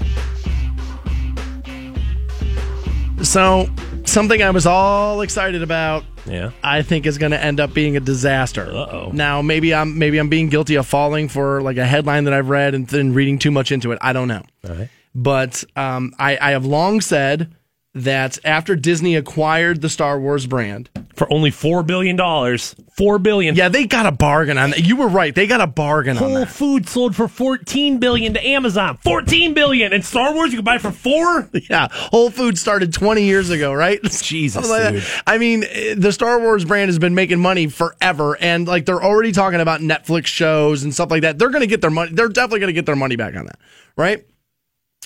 So, something I was all excited about Yeah. I think is going to end up being a disaster. Uh-oh. Now, maybe I'm maybe I'm being guilty of falling for like a headline that I've read and then reading too much into it. I don't know. All right. But um, I, I have long said that after Disney acquired the Star Wars brand, For only four billion dollars, four billion. yeah, they got a bargain on that. You were right; they got a bargain on Whole that. Food sold for fourteen billion to Amazon. Fourteen billion, and Star Wars you could buy for four. [LAUGHS] Yeah, Whole Foods started 20 years ago, right? [LAUGHS] Jesus, like dude. I mean, eh, the Star Wars brand has been making money forever, and like they're already talking about Netflix shows and stuff like that. They're going to get their money. They're definitely going to get their money back on that, right?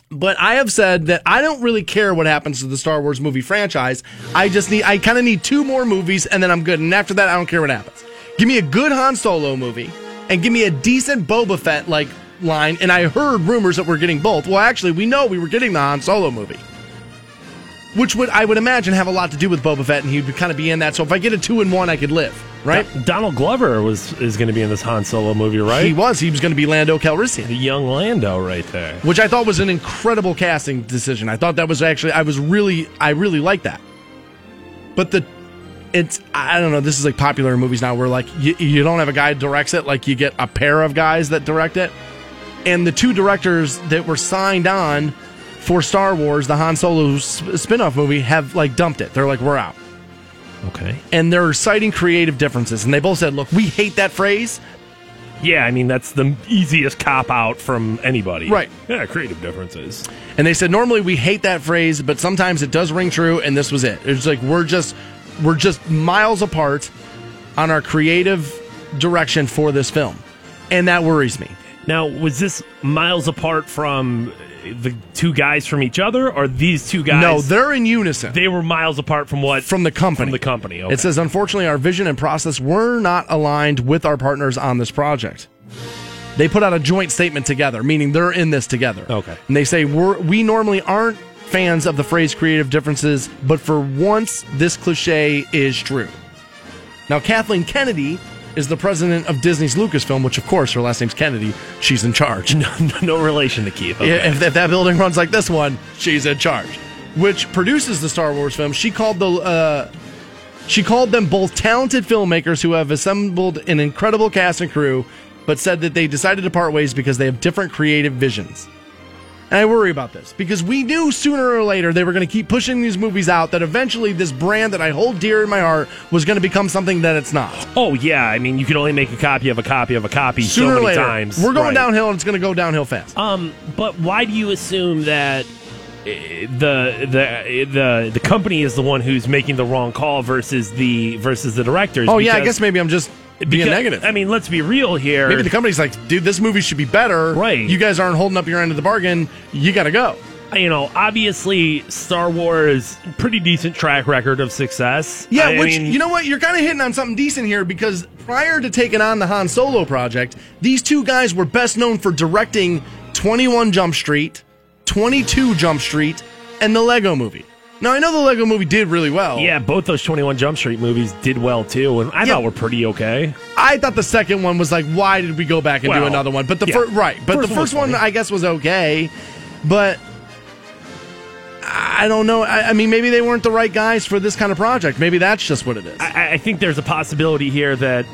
But I have said that I don't really care what happens to the Star Wars movie franchise. I just need, I kind of need two more movies, and then I'm good. And after that, I don't care what happens. Give me a good Han Solo movie, and give me a decent Boba Fett like line. And I heard rumors that we're getting both. Well, actually, we know we were getting the Han Solo movie which would I would imagine have a lot to do with Boba Fett, and he would kind of be in that. So if I get a two and one, I could live, right? Donald Glover was is going to be in this Han Solo movie, right? He was. He was going to be Lando Calrissian, the young Lando right there. which I thought was an incredible casting decision. I thought that was actually I was really I really liked that. But the it's I don't know. This is like popular in movies now, where like you, you don't have a guy who directs it, like you get a pair of guys that direct it, and the two directors that were signed on for Star Wars, the Han Solo sp- spin-off movie, have like dumped it. They're like, we're out. Okay. and they're citing creative differences. And they both said, look, we hate that phrase. Yeah, I mean that's the easiest cop out from anybody. Right. Yeah, creative differences. And they said, normally we hate that phrase, but sometimes it does ring true. And this was it. It's like, we're just, we're just miles apart on our creative direction for this film. And that worries me. Now, was this miles apart from the two guys from each other, or these two guys? no, they're in unison. they were miles apart from what from the company. From the company. Okay. It says, unfortunately, our vision and process were not aligned with our partners on this project. They put out a joint statement together, meaning they're in this together. Okay. And they say, we're, we normally aren't fans of the phrase creative differences, but for once, this cliche is true. Now, Kathleen Kennedy is the president of Disney's Lucasfilm, which, of course, her last name's Kennedy. She's in charge. no, no relation to Keith. Okay. If, if that building runs like this one, she's in charge. which produces the Star Wars film, she called the uh, she called them both talented filmmakers who have assembled an incredible cast and crew, but said that they decided to part ways because they have different creative visions. And I worry about this because we knew sooner or later they were going to keep pushing these movies out that eventually this brand that I hold dear in my heart was going to become something that it's not. Oh yeah, I mean you can only make a copy of a copy of a copy Sooner so many later, times. we're going Right. downhill and it's going to go downhill fast. Um, but why do you assume that eh, the the the the company is the one who's making the wrong call versus the versus the directors? oh, yeah, I guess maybe I'm just being because- negative. I mean, let's be real here. Maybe the company's like, dude, this movie should be better. Right. You guys aren't holding up your end of the bargain. You got to go. you know, obviously Star Wars pretty decent track record of success. Yeah, I which, mean, you know what? You're kind of hitting on something decent here because prior to taking on the Han Solo project, these two guys were best known for directing 21 Jump Street, 22 Jump Street, and the Lego movie. Now, I know the Lego movie did really well. Yeah, both those 21 Jump Street movies did well too, and I Yeah. thought were pretty okay. I thought the second one was like, why did we go back and do another one? But the yeah. first, right, but First the one first one, funny. I guess, was okay. But I don't know. I, I mean, maybe they weren't the right guys for this kind of project. Maybe that's just what it is. I, I think there's a possibility here that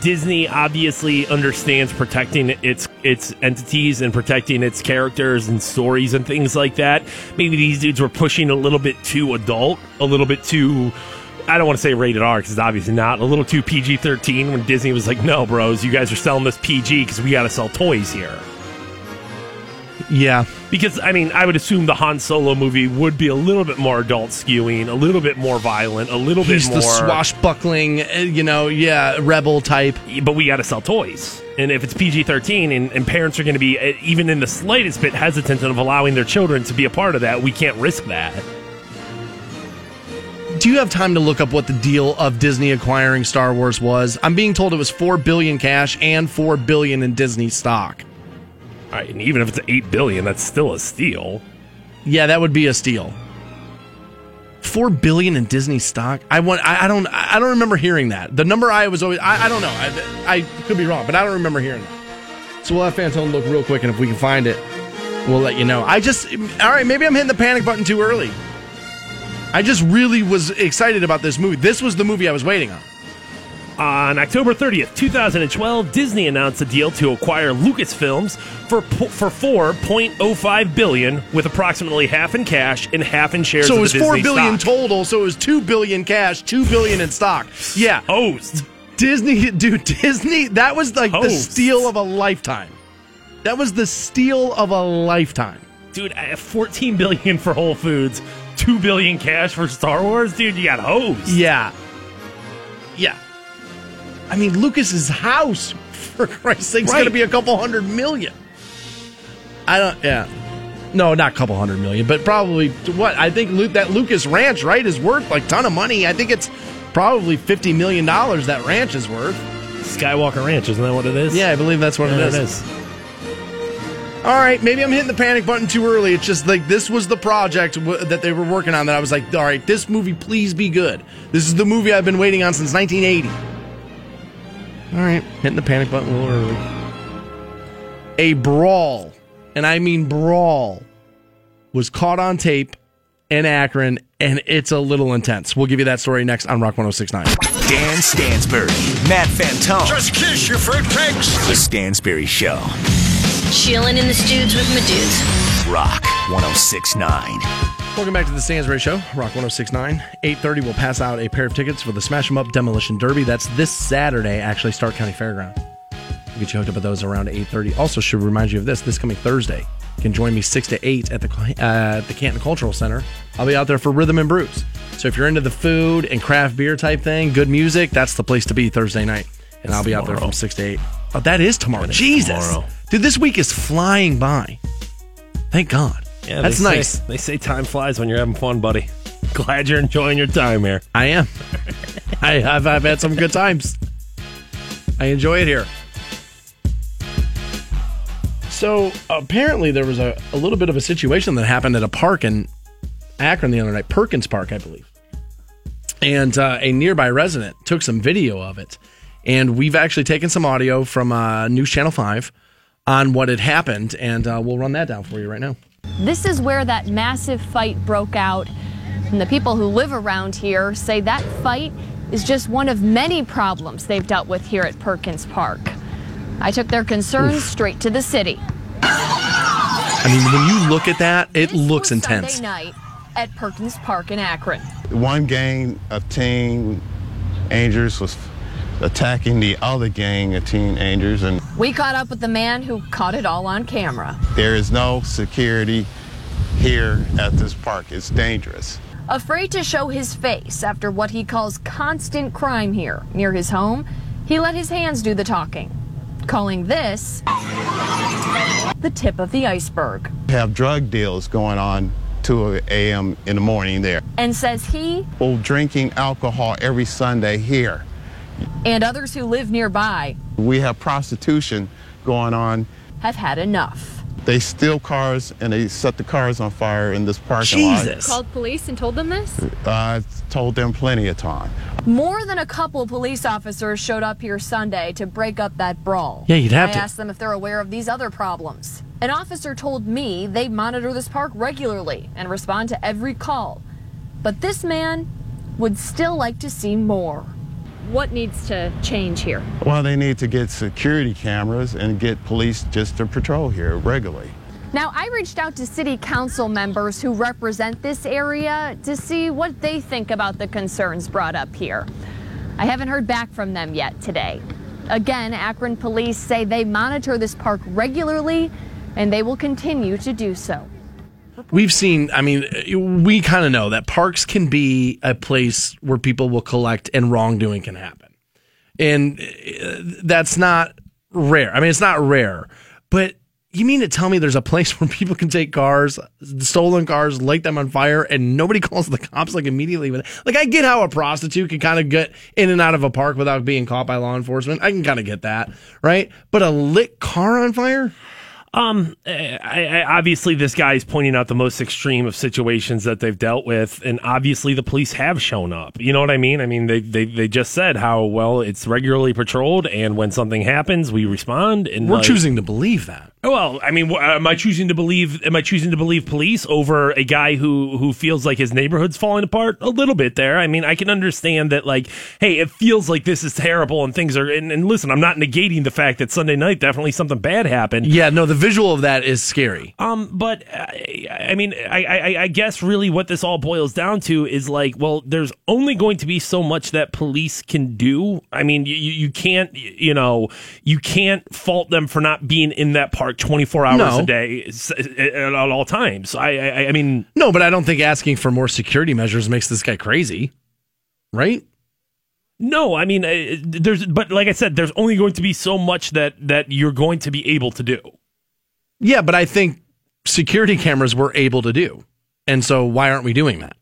Disney obviously understands protecting its its entities and protecting its characters and stories and things like that. Maybe these dudes were pushing a little bit too adult, a little bit too. I don't want to say rated R because it's obviously not. A little too PG 13 when Disney was like, no, bros, you guys are selling this PG because we got to sell toys here. Yeah. Because, I mean, I would assume the Han Solo movie would be a little bit more adult skewing, a little bit more violent, a little He's bit more. the swashbuckling, uh, you know, yeah, rebel type. but we got to sell toys. And if it's PG 13 and, and parents are going to be uh, even in the slightest bit hesitant of allowing their children to be a part of that, we can't risk that. Do you have time to look up what the deal of Disney acquiring Star Wars was? I'm being told it was four billion cash and four billion in Disney stock. Right, and even if it's 8 billion, that's still a steal. Yeah, that would be a steal. Four billion in Disney stock. I want. I, I don't. I don't remember hearing that. The number I was always. I, I don't know. I, I could be wrong, but I don't remember hearing that. So we'll have Fantone look real quick, and if we can find it, we'll let you know. I just. All right, maybe I'm hitting the panic button too early. I just really was excited about this movie. This was the movie I was waiting on. On October 30th, 2012, Disney announced a deal to acquire Lucasfilms for po- for 4.05 billion, with approximately half in cash and half in shares. So it was four Disney billion stock. total. So it was two billion cash, two billion in stock. Yeah, Hosed. Disney, dude, Disney. That was like the steal of a lifetime. That was the steal of a lifetime. Dude, I have 14 billion for Whole Foods, 2 billion cash for Star Wars. Dude, you got hosed. Yeah, yeah. I mean, Lucas's house, [LAUGHS] for Christ's sake, is Right. going to be a couple hundred million. I don't. Yeah. No, not a couple hundred million, but probably what I think. Lu- that Lucas Ranch, right, is worth like ton of money. I think it's probably fifty million dollars. That ranch is worth. Skywalker Ranch, isn't that what it is? Yeah, I believe that's what Yeah, it is. All right, maybe I'm hitting the panic button too early. It's just like this was the project w- that they were working on that I was like, all right, this movie, please be good. This is the movie I've been waiting on since 1980. All right, hitting the panic button a little early. A brawl, and I mean brawl, was caught on tape in Akron, and it's a little intense. We'll give you that story next on Rock 1069. Dan Stansbury, Matt Fantone. Just kiss your fruitcakes. The Stansbury Show. Chilling in the studs with my dudes. Rock 1069. Welcome back to the Stansbury Show, Rock 1069. 8.30, we'll pass out a pair of tickets for the Smash 'em Up Demolition Derby. That's this Saturday, actually, Stark County Fairground. We'll get you hooked up with those around 8.30. Also, should remind you of this, this coming Thursday. You can join me 6 to 8 at the, uh, at the Canton Cultural Center. I'll be out there for Rhythm and Brews. So if you're into the food and craft beer type thing, good music, that's the place to be Thursday night. And I'll be out there from 6 to 8. Oh, that is tomorrow. That is Jesus. tomorrow. Dude, this week is flying by. Thank God. Yeah, That's they say- nice. they say time flies when you're having fun, buddy. Glad you're enjoying your time here. I am. I have I've had some good times. I enjoy it here. So apparently there was a, a little bit of a situation that happened at a park in Akron the other night, Perkins Park, I believe. And uh, a nearby resident took some video of it. And we've actually taken some audio from uh, News Channel 5 on what had happened. And uh, we'll run that down for you right now. This is where that massive fight broke out. And the people who live around here say that fight is just one of many problems they've dealt with here at Perkins Park. I took their concerns straight to the city. I mean, when you look at that, it This looks was intense. Sunday night at Perkins Park in Akron. One gang of teen angels was attacking the other gang of teenagers, and We caught up with the man who caught it all on camera. there is no security here at this park. It's dangerous. Afraid to show his face after what he calls constant crime here near his home, he let his hands do the talking, calling this the tip of the iceberg, We have drug deals going on 2 a.m. in the morning there. and says he People drinking alcohol every Sunday here. And others who live nearby We have prostitution going on. have had enough. They steal cars and they set the cars on fire in this parking lot. Jesus. Called police and told them this? I told them plenty of time. More than a couple police officers showed up here Sunday to break up that brawl. Yeah, you'd have I to. asked them if they're aware of these other problems. An officer told me they monitor this park regularly and respond to every call. But this man would still like to see more. What needs to change here? Well, they need to get security cameras and get police just to patrol here regularly. Now, I reached out to city council members who represent this area to see what they think about the concerns brought up here. I haven't heard back from them yet today. Again, Akron police say they monitor this park regularly and they will continue to do so. We've seen, I mean, we kind of know that parks can be a place where people will collect and wrongdoing can happen. And uh, that's not rare. I mean, it's not rare, but you mean to tell me there's a place [LAUGHS] where people can take cars, stolen cars, light them on fire, and nobody [LAUGHS] calls the cops like immediately? Like, I get how a prostitute can kind of get in and out of a park without being caught by law enforcement. I can kind of get that, right? But a lit car on fire? Um, I, I, obviously, this guy is pointing out the most extreme of situations that they've dealt with, and obviously, the police have shown up. You know what I mean? I mean, they they, they just said how well it's regularly patrolled, and when something happens, we respond. And We're like- choosing to believe that. Well, I mean, am I choosing to believe? Am I choosing to believe police over a guy who who feels like his neighborhood's falling apart? A little bit there. I mean, I can understand that. Like, hey, it feels like this is terrible and things are. And, and listen, I'm not negating the fact that Sunday night definitely something bad happened. Yeah, no, the visual of that is scary. Um, but I, I mean, I, I, I guess really what this all boils down to is like, well, there's only going to be so much that police can do. I mean, you, you can't, you know, you can't fault them for not being in that park 24 hours No. a day at, at all times. I, I, I mean, No, but I don't think asking for more security measures makes this guy crazy, right? no, I mean, uh, there's, but like I said, there's only going to be so much that that you're going to be able to do. Yeah, but I think security cameras were able to do. And so why aren't we doing that?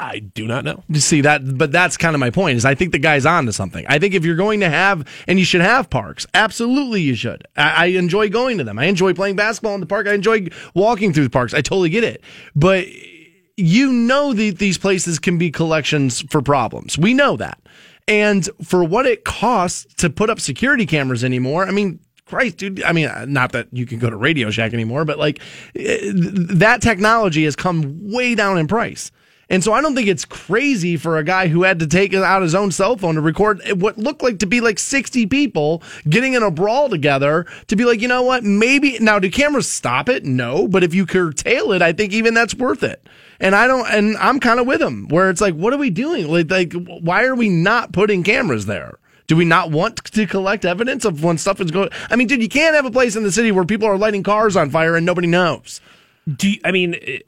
I do not know. You see that, but that's kind of my point. Is I think the guy's on to something. I think if you're going to have, and you should have parks, absolutely you should. I, I enjoy going to them. I enjoy playing basketball in the park. I enjoy walking through the parks. I totally get it. But you know that these places can be collections for problems. We know that. And for what it costs to put up security cameras anymore, I mean, Christ, dude. I mean, not that you can go to Radio Shack anymore, but like eh, that technology has come way down in price. And so I don't think it's crazy for a guy who had to take out his own cell phone to record what looked like to be like 60 people getting in a brawl together to be like, you know what? Maybe now do cameras stop it? No, but if you curtail it, I think even that's worth it. And I don't, and I'm kind of with him where it's like, what are we doing? Like, like, why are we not putting cameras there? Do we not want to collect evidence of when stuff is going? I mean, dude, you can't have a place in the city where people are lighting cars on fire and nobody knows. Do you, I mean? it-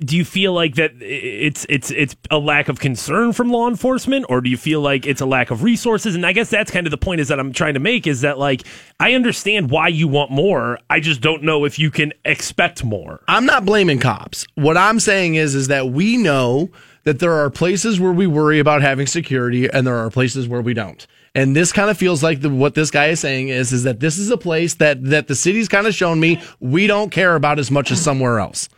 do you feel like that it's it's it's a lack of concern from law enforcement or do you feel like it's a lack of resources and i guess that's kind of the point is that i'm trying to make is that like i understand why you want more i just don't know if you can expect more I'm not blaming cops. What I'm saying is, is that we know that there are places where we worry about having security, and there are places where we don't. And this kind of feels like the, what this guy is saying is, is that this is a place that that the city's kind of shown me we don't care about as much as somewhere else.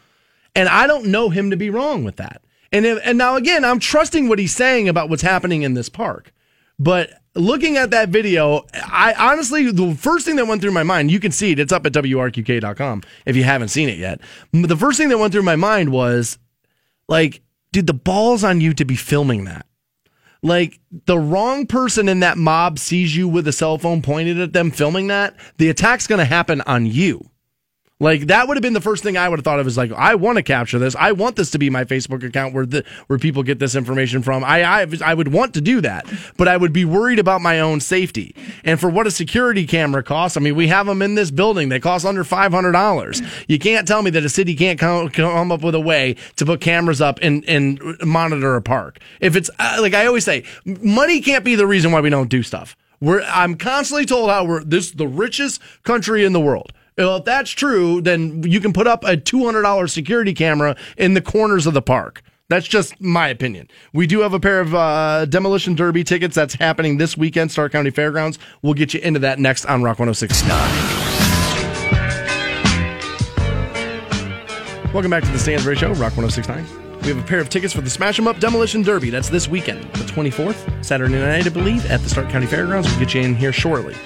And I don't know him to be wrong with that. And if, and now again, I'm trusting what he's saying about what's happening in this park. But looking at that video, I honestly, the first thing that went through my mind, you can see it, it's up at WRQK.com if you haven't seen it yet. The first thing that went through my mind was like, dude, the ball's on you to be filming that. Like, the wrong person in that mob sees you with a cell phone pointed at them filming that, the attack's going to happen on you. Like that would have been the first thing I would have thought of is like I want to capture this. I want this to be my Facebook account where the where people get this information from. I I, I would want to do that, but I would be worried about my own safety. And for what a security camera costs, I mean, we have them in this building. They cost under five hundred dollars. You can't tell me that a city can't come, come up with a way to put cameras up and and monitor a park. If it's uh, like I always say, money can't be the reason why we don't do stuff. We're I'm constantly told how we're this the richest country in the world. Well, if that's true, then you can put up a $200 security camera in the corners of the park. That's just my opinion. We do have a pair of uh, Demolition Derby tickets that's happening this weekend, Stark County Fairgrounds. We'll get you into that next on Rock 1069. Welcome back to the Stansbury Show, Rock 1069. We have a pair of tickets for the Smash 'em Up Demolition Derby. That's this weekend, the 24th, Saturday night, I believe, at the Stark County Fairgrounds. We'll get you in here shortly.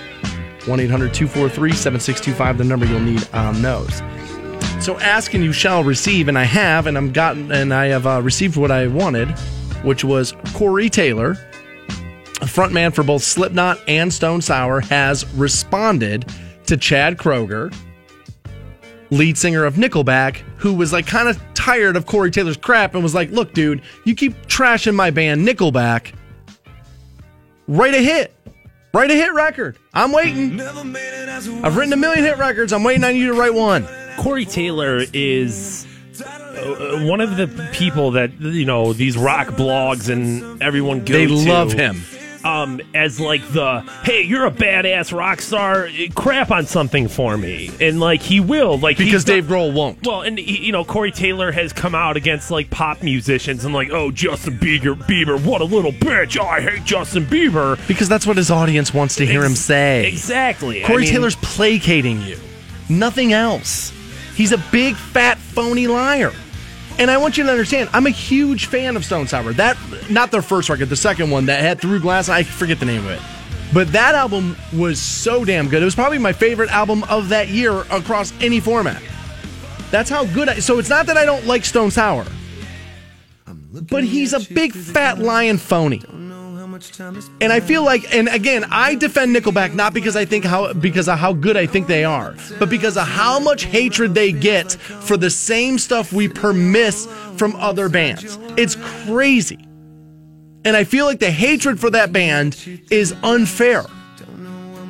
1 800 243 7625, the number you'll need on those. So ask and you shall receive, and I have, and I'm gotten, and I have uh, received what I wanted, which was Corey Taylor, a frontman for both Slipknot and Stone Sour, has responded to Chad Kroeger, lead singer of Nickelback, who was like kind of tired of Corey Taylor's crap and was like, "Look, dude, you keep trashing my band Nickelback. Write a hit." Write a hit record. I'm waiting. I've written a million hit records. I'm waiting on you to write one. Corey Taylor is uh, one of the people that you know these rock blogs and everyone go They to, love him. Um, as like the hey, you're a badass rock star. Crap on something for me, and like he will, like Because Dave Grohl won't. Well, and he, you know, Corey Taylor has come out against like pop musicians and like, oh, Justin Bieber, Bieber, what a little bitch. Oh, I hate Justin Bieber. Because that's what his audience wants to hear him say. Exactly. I Corey mean, Taylor's placating you. Nothing else. He's a big, fat, phony liar. And I want you to understand, I'm a huge fan of Stone Sour. That, not their first record, the second one that had Through Glass, I forget the name of it. But that album was so damn good. It was probably my favorite album of that year across any format. That's how good I. So it's not that I don't like Stone Sour, but he's a big fat lion phony. And I feel like, and again, I defend Nickelback not because I think how because of how good I think they are, but because of how much hatred they get for the same stuff we permiss from other bands. It's crazy. And I feel like the hatred for that band is unfair.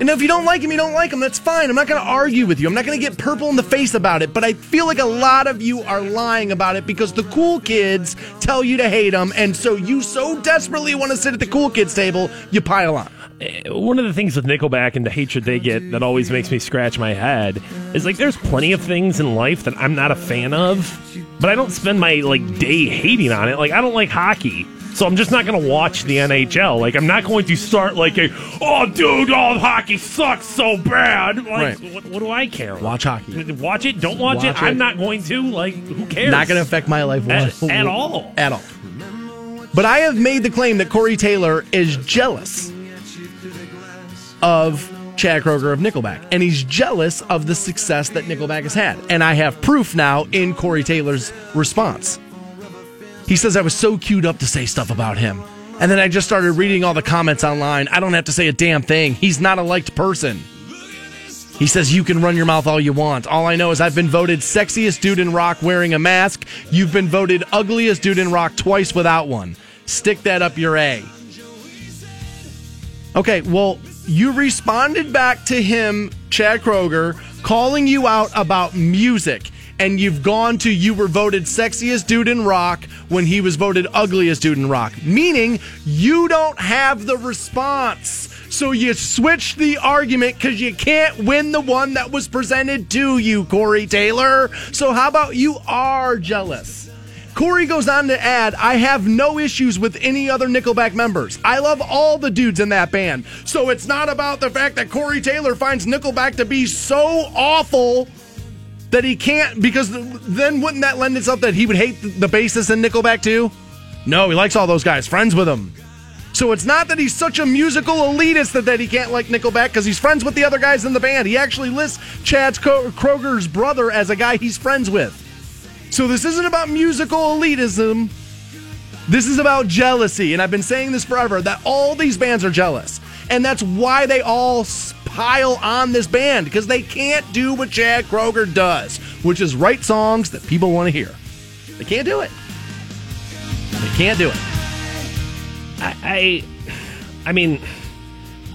And if you don't like him, you don't like him. That's fine. I'm not going to argue with you. I'm not going to get purple in the face about it. But I feel like a lot of you are lying about it because the cool kids tell you to hate them. And so you so desperately want to sit at the cool kids table, you pile on. Eh, one of the things with Nickelback and the hatred they get that always makes me scratch my head is like there's plenty of things in life that I'm not a fan of, but I don't spend my like day hating on it. Like I don't like hockey. So I'm just not going to watch the NHL. Like I'm not going to start like a oh dude, all hockey sucks so bad. Like Right. what, what do I care? Watch hockey. Watch it. Don't watch, Watch it. it. I'm not going to. Like who cares? Not going to affect my life At- at all. At all. But I have made the claim that Corey Taylor is jealous of Chad Kroeger of Nickelback, and he's jealous of the success that Nickelback has had. And I have proof now in Corey Taylor's response. He says I was so queued up to say stuff about him. And then I just started reading all the comments online. I don't have to say a damn thing. He's not a liked person. He says, You can run your mouth all you want. All I know is I've been voted sexiest dude in rock wearing a mask. You've been voted ugliest dude in rock twice without one. Stick that up your A. Okay, well, you responded back to him, Chad Kroeger, calling you out about music. And you've gone to you were voted sexiest dude in rock when he was voted ugliest dude in rock. Meaning you don't have the response. So you switch the argument because you can't win the one that was presented to you, Corey Taylor. So how about you are jealous? Corey goes on to add, I have no issues with any other Nickelback members. I love all the dudes in that band. So it's not about the fact that Corey Taylor finds Nickelback to be so awful that he can't, because then wouldn't that lend itself that he would hate the bassist in Nickelback too? No, he likes all those guys, friends with them. So it's not that he's such a musical elitist that, that he can't like Nickelback because he's friends with the other guys in the band. He actually lists Chad Kroeger's brother as a guy he's friends with. So this isn't about musical elitism. This is about jealousy. And I've been saying this forever that all these bands are jealous. And that's why they all pile on this band because they can't do what Chad Kroeger does, which is write songs that people want to hear. They can't do it. They can't do it. I, I, I mean,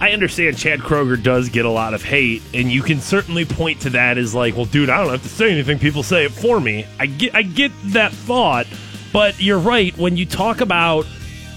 I understand Chad Kroeger does get a lot of hate, and you can certainly point to that as like, well, dude, I don't have to say anything. People say it for me. I get, I get that thought, but you're right when you talk about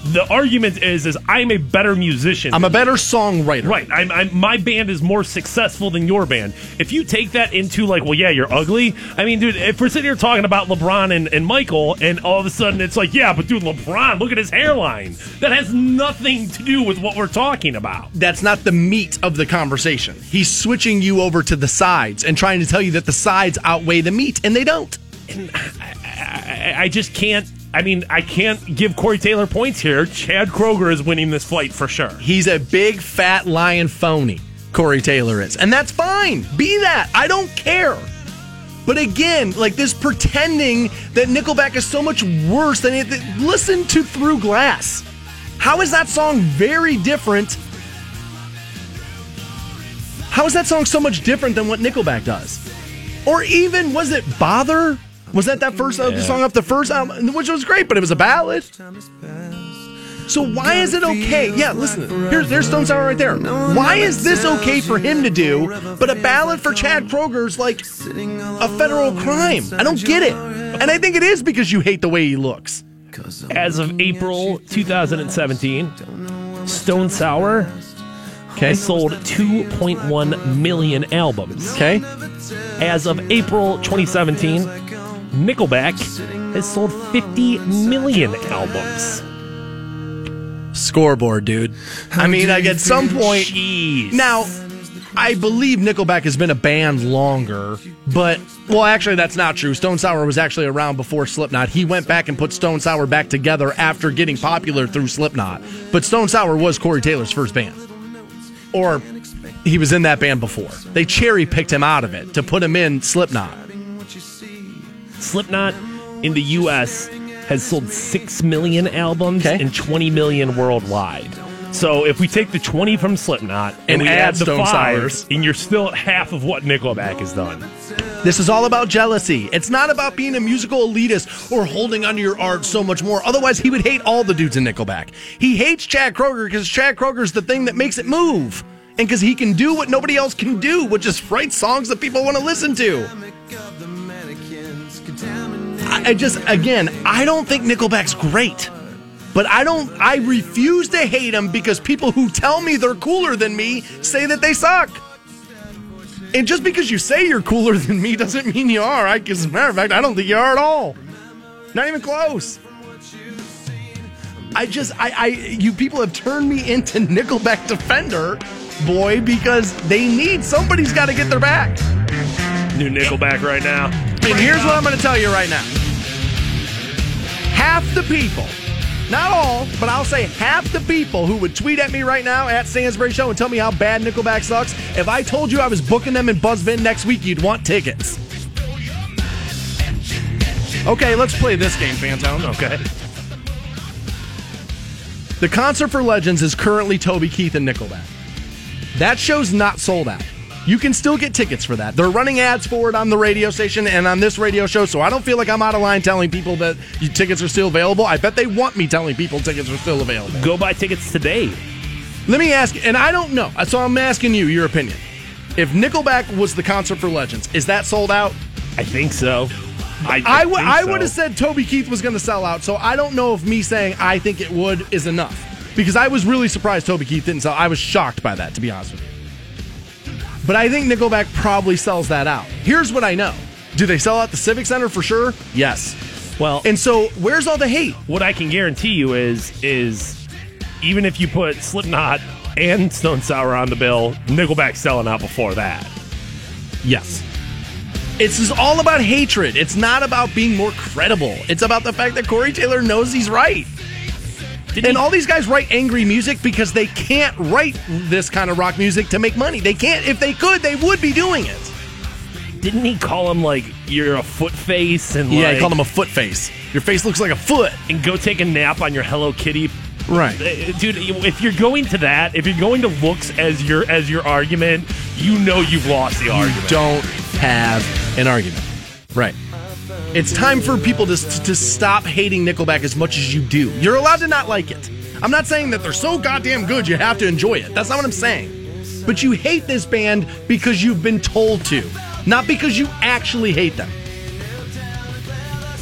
the argument is is I'm a better musician. I'm a better songwriter. Right. I'm, I'm, my band is more successful than your band. If you take that into like, well, yeah, you're ugly. I mean, dude, if we're sitting here talking about LeBron and, and Michael, and all of a sudden it's like, yeah, but dude, LeBron, look at his hairline. That has nothing to do with what we're talking about. That's not the meat of the conversation. He's switching you over to the sides and trying to tell you that the sides outweigh the meat, and they don't. I, I just can't. I mean, I can't give Corey Taylor points here. Chad Kroeger is winning this fight for sure. He's a big fat lion phony, Corey Taylor is. And that's fine. Be that. I don't care. But again, like this pretending that Nickelback is so much worse than it. Listen to Through Glass. How is that song very different? How is that song so much different than what Nickelback does? Or even, was it Bother? Was that that first uh, song off the first album, which was great, but it was a ballad? So why is it okay? Yeah, listen. Here's there's Stone Sour right there. Why is this okay for him to do, but a ballad for Chad Kroeger's like a federal crime? I don't get it. And I think it is because you hate the way he looks. As of April 2017, Stone Sour Okay. sold 2.1 million albums. Okay. As of April 2017, Nickelback has sold 50 million albums. Scoreboard, dude. I mean, like at some point. Jeez. Now, I believe Nickelback has been a band longer, but well, actually, that's not true. Stone Sour was actually around before Slipknot. He went back and put Stone Sour back together after getting popular through Slipknot. But Stone Sour was Corey Taylor's first band, or he was in that band before. They cherry picked him out of it to put him in Slipknot. Slipknot in the U.S. has sold 6 million albums Okay. and 20 million worldwide. So if we take the 20 from Slipknot and, And we add add the Stone 5, Sours. and you're still at half of what Nickelback has done. This is all about jealousy. It's not about being a musical elitist or holding onto your art so much more. Otherwise, he would hate all the dudes in Nickelback. He hates Chad Kroeger because Chad Kroeger's the thing that makes it move. And because he can do what nobody else can do, which is write songs that people want to listen to. I, I just, again, I don't think Nickelback's great. But I don't, I refuse to hate them because people who tell me they're cooler than me say that they suck. And just because you say you're cooler [LAUGHS] than me doesn't mean you are. I, as a matter of fact, I don't think you are at all. Not even close. I just, I, I, you people have turned me into Nickelback defender, boy, because they need somebody's got to get their back. New Nickelback right now. And here's what I'm going to tell you right now. Half the people, not all, but I'll say half the people who would tweet at me right now at Stansbury Show and tell me how bad Nickelback sucks, if I told you I was booking them in Buzzbin next week, you'd want tickets. Okay, let's play this game, Fantone. Okay. The Concert for Legends is currently Toby Keith and Nickelback. That show's not sold out. You can still get tickets for that. They're running ads for it on the radio station and on this radio show, so I don't feel like I'm out of line telling people that tickets are still available. I bet they want me telling people tickets are still available. Go buy tickets today. Let me ask, and I don't know, so I'm asking you your opinion. If Nickelback was the Concert for Legends, is that sold out? I think so. I, I would I so. would have said Toby Keith was going to sell out, so I don't know if me saying I think it would is enough because I was really surprised Toby Keith didn't sell. I was shocked by that, to be honest with you. But I think Nickelback probably sells that out. Here's what I know: Do they sell out the Civic Center for sure? Yes. Well, And so, where's all the hate? what I can guarantee you is is even if you put Slipknot and Stone Sour on the bill, Nickelback selling out before that. Yes. It's just all about hatred. It's not about being more credible. It's about the fact that Corey Taylor knows he's right. Did and he- all these guys write angry music because they can't write this kind of rock music to make money. They can't. If they could, they would be doing it. Didn't he call him like you're a foot face and Yeah, like, I called him a foot face. Your face looks like a foot. and go take a nap on your Hello Kitty Right. Uh, dude if you're going to that if you're going to looks as your as your argument you know you've lost the You argument don't have an argument. Right. It's time for people to, to stop hating Nickelback as much as you do. You're allowed to not like it. I'm not saying that they're so goddamn good you have to enjoy it. That's not what I'm saying. But you hate this band because you've been told to, not because you actually hate them.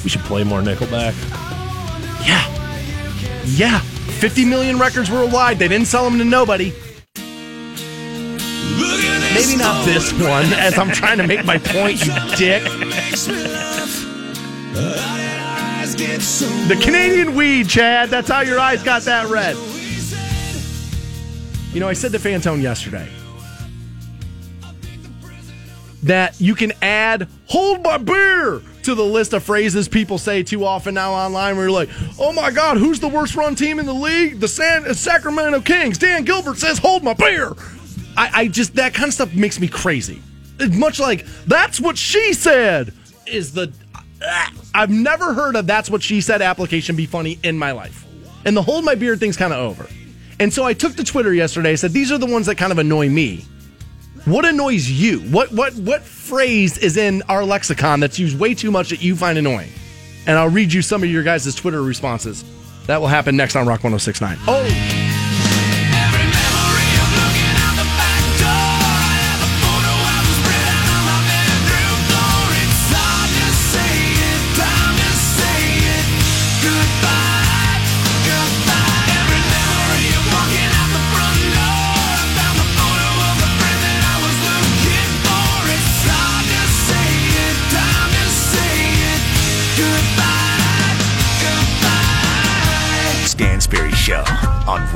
we should play more nickelback Yeah. Yeah. 50 million records worldwide. They didn't sell them to nobody. Maybe not this one, as I'm trying to make my point, you dick. The Canadian weed, Chad. That's how your eyes got that red. You know, I said to Fantone yesterday that you can add hold my beer to the list of phrases people say too often now online where you're like, oh my God, who's the worst run team in the league? The San- uh, Sacramento Kings. Dan Gilbert says, hold my beer. I, I just, that kind of stuff makes me crazy. Much like, that's what she said is the. I've never heard of that's what she said application be funny in my life. And the hold my beard thing's kind of over. And so I took to Twitter yesterday. Said, these are the ones that kind of annoy me. What annoys you? What what what phrase is in our lexicon that's used way too much that you find annoying? And I'll read you some of your guys' Twitter responses. That will happen next on Rock 1069. Oh, oh.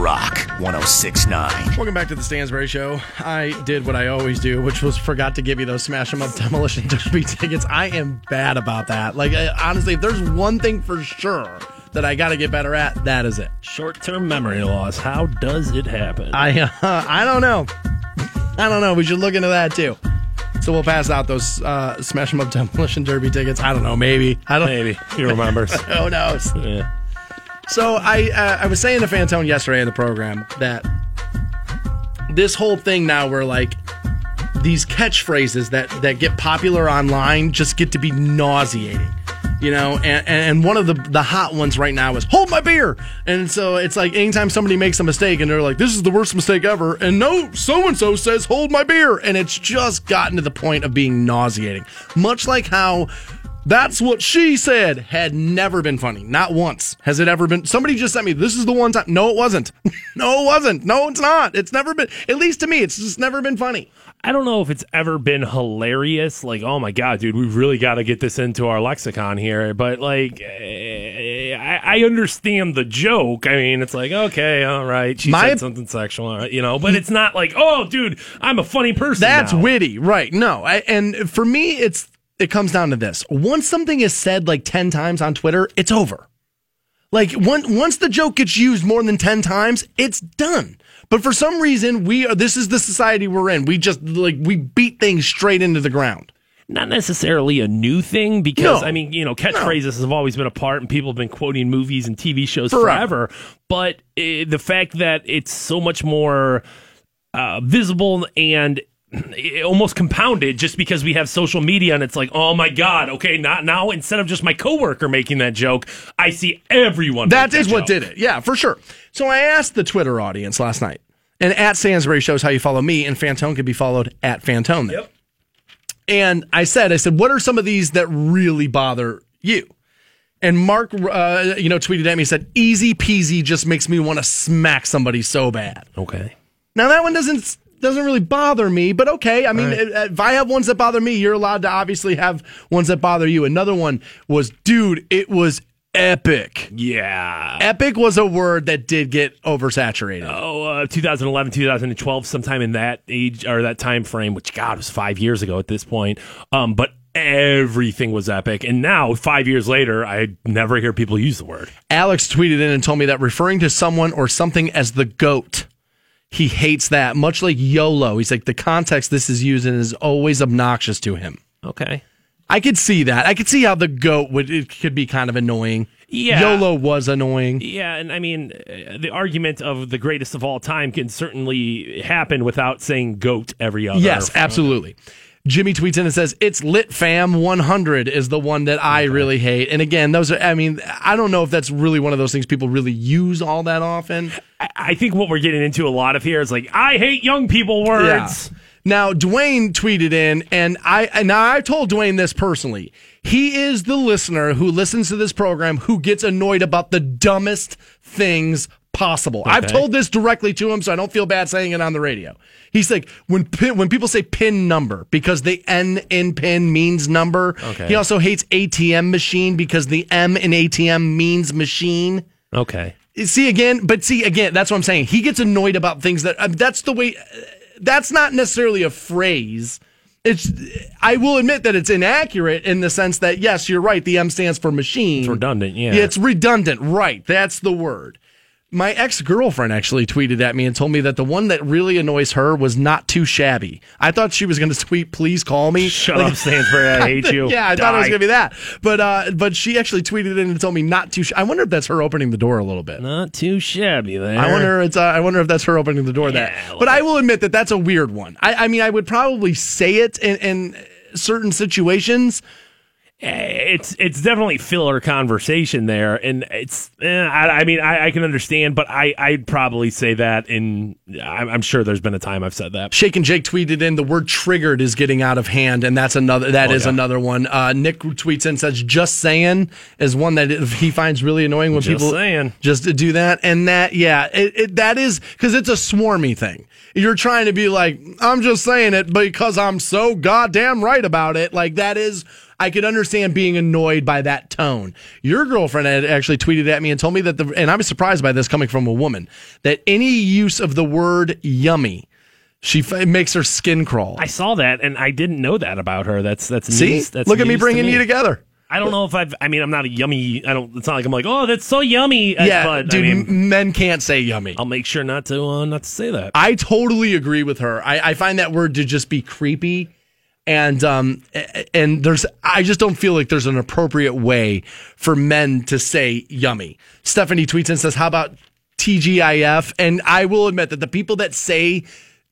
Rock 1069. welcome back to the Stansbury Show. I did what I always do, which was forgot to give you those Smash 'em Up [LAUGHS] Demolition Derby tickets. I am bad about that. Like, I, honestly, if there's one thing for sure that I got to get better at, that is it. short-term memory loss how does it happen I uh, I don't know. I don't know. We should look into that too. So we'll pass out those uh, Smash 'em Up [LAUGHS] Demolition Derby tickets. I don't know. Maybe. I don't. maybe he remembers [LAUGHS] Who knows? yeah So I uh, I was saying to Fantone yesterday in the program that this whole thing now where like these catchphrases that that get popular online just get to be nauseating. You know, and, and one of the the hot ones right now is hold my beer. And so it's like anytime somebody makes a mistake and they're like, This is the worst mistake ever, and no so and so says hold my beer. And it's just gotten to the point of being nauseating. Much like how that's what she said had never been funny. Not once has it ever been. Somebody just sent me, this is the one time. No, it wasn't. [LAUGHS] no, it wasn't. No, it's not. It's never been, at least to me, it's just never been funny. I don't know if it's ever been hilarious. Like, oh my god, dude, we've really got to get this into our lexicon here. But like, eh, I, I understand the joke. I mean, it's like, okay, all right, she My- said something sexual, you know. But it's not like, oh, dude, I'm a funny person. That's now. witty, right? No, I, and for me, it's it comes down to this: once something is said like ten times on Twitter, it's over. Like one, once the joke gets used more than ten times, it's done. But for some reason, we are. This is the society we're in. We just like we beat things straight into the ground. not necessarily a new thing because No. I mean, you know, catchphrases have always been a part, and people have been quoting movies and TV shows Forever. forever. But uh, the fact that it's so much more uh, visible and almost compounded just because we have social media and it's like oh my god okay not now instead of just my coworker making that joke i see everyone That what joke. did it. Yeah, for sure. So I asked the Twitter audience last night, and at Stansbury shows how you follow me, and Fantone can be followed at Fantone. Yep. And I said, I said, what are some of these that really bother you? And Mark, uh, you know, tweeted at me, he said, easy peasy just makes me want to smack somebody so bad. okay Now that one doesn't doesn't really bother me, but okay. I mean, uh, if I have ones that bother me, you're allowed to obviously have ones that bother you. Another one was, dude, it was epic. yeah Epic was a word that did get oversaturated. oh uh, 2011 2012 sometime in that age or that time frame which god was five years ago at this point um but everything was epic. And now, five years later, I never hear people use the word. Alex tweeted in and told me that referring to someone or something as the goat, he hates that. Much like YOLO, he's like the context this is used in is always obnoxious to him. Okay. I could see that. I could see how the goat would it could be kind of annoying. Yeah. YOLO was annoying. Yeah, and I mean, uh, the argument of the greatest of all time can certainly happen without saying goat every other. Yes, absolutely. Jimmy tweets in and says, It's Lit Fam 100 is the one that I really hate. And again, those are, I mean, I don't know if that's really one of those things people really use all that often. I- think what we're getting into a lot of here is like, I hate young people words. Now, Dwayne tweeted in, and I and now I told Dwayne this personally. He is the listener who listens to this program who gets annoyed about the dumbest things possible. I've told this directly to him, so I don't feel bad saying it on the radio. He's like, when pin, when people say pin number because the N in pin means number. Okay. He also hates ATM machine because the M in ATM means machine. Okay. See again, but see again, that's what I'm saying. He gets annoyed about things that uh, that's the way. That's not necessarily a phrase. It's. I will admit that it's inaccurate in the sense that yes, you're right. The M stands for machine. It's redundant. Yeah. it's redundant. Right. That's the word. My ex girlfriend actually tweeted at me and told me that the one that really annoys her was not too shabby. I thought she was going to tweet, "Please call me." Shut Like- up, Stansbury. I hate [LAUGHS] you. yeah, I thought it was going to be that, but uh, but she actually tweeted in and told me not too. Sh- I wonder if that's her opening the door a little bit. Not too shabby there. I wonder it's uh, I wonder if that's her opening the door. Yeah, that, but I will admit that that's a weird one. I, I mean, I would probably say it in, in certain situations. It's it's definitely filler conversation there, and it's. Eh, I, I mean, I, I can understand, but I I'd probably say that in. I'm, I'm sure there's been a time I've said that. Shake and Jake tweeted in the word "triggered" is getting out of hand, and that's another. That is Oh, yeah. another one. Uh, Nick tweets in and says, "Just saying" is one that he finds really annoying when Just people saying. just do that, and that yeah, it, it, that is because it's a swarmy thing. You're trying to be like, I'm just saying it because I'm so goddamn right about it. Like that is. I could understand being annoyed by that tone. Your girlfriend had actually tweeted at me and told me that the, and I was surprised by this coming from a woman, that any use of the word yummy, she f- it makes her skin crawl. I saw that, and I didn't know that about her. That's that's See, news. That's look at me bringing you together. I don't know if I've. I mean, I'm not a yummy. I don't. It's not like I'm like, oh, that's so yummy. uh, Yeah, but, dude, I mean, men can't say yummy. I'll make sure not to uh, not to say that. I totally agree with her. I, I find that word to just be creepy. And um and there's I just don't feel like there's an appropriate way for men to say yummy. Stephanie tweets and says, How about TGIF? And I will admit that the people that say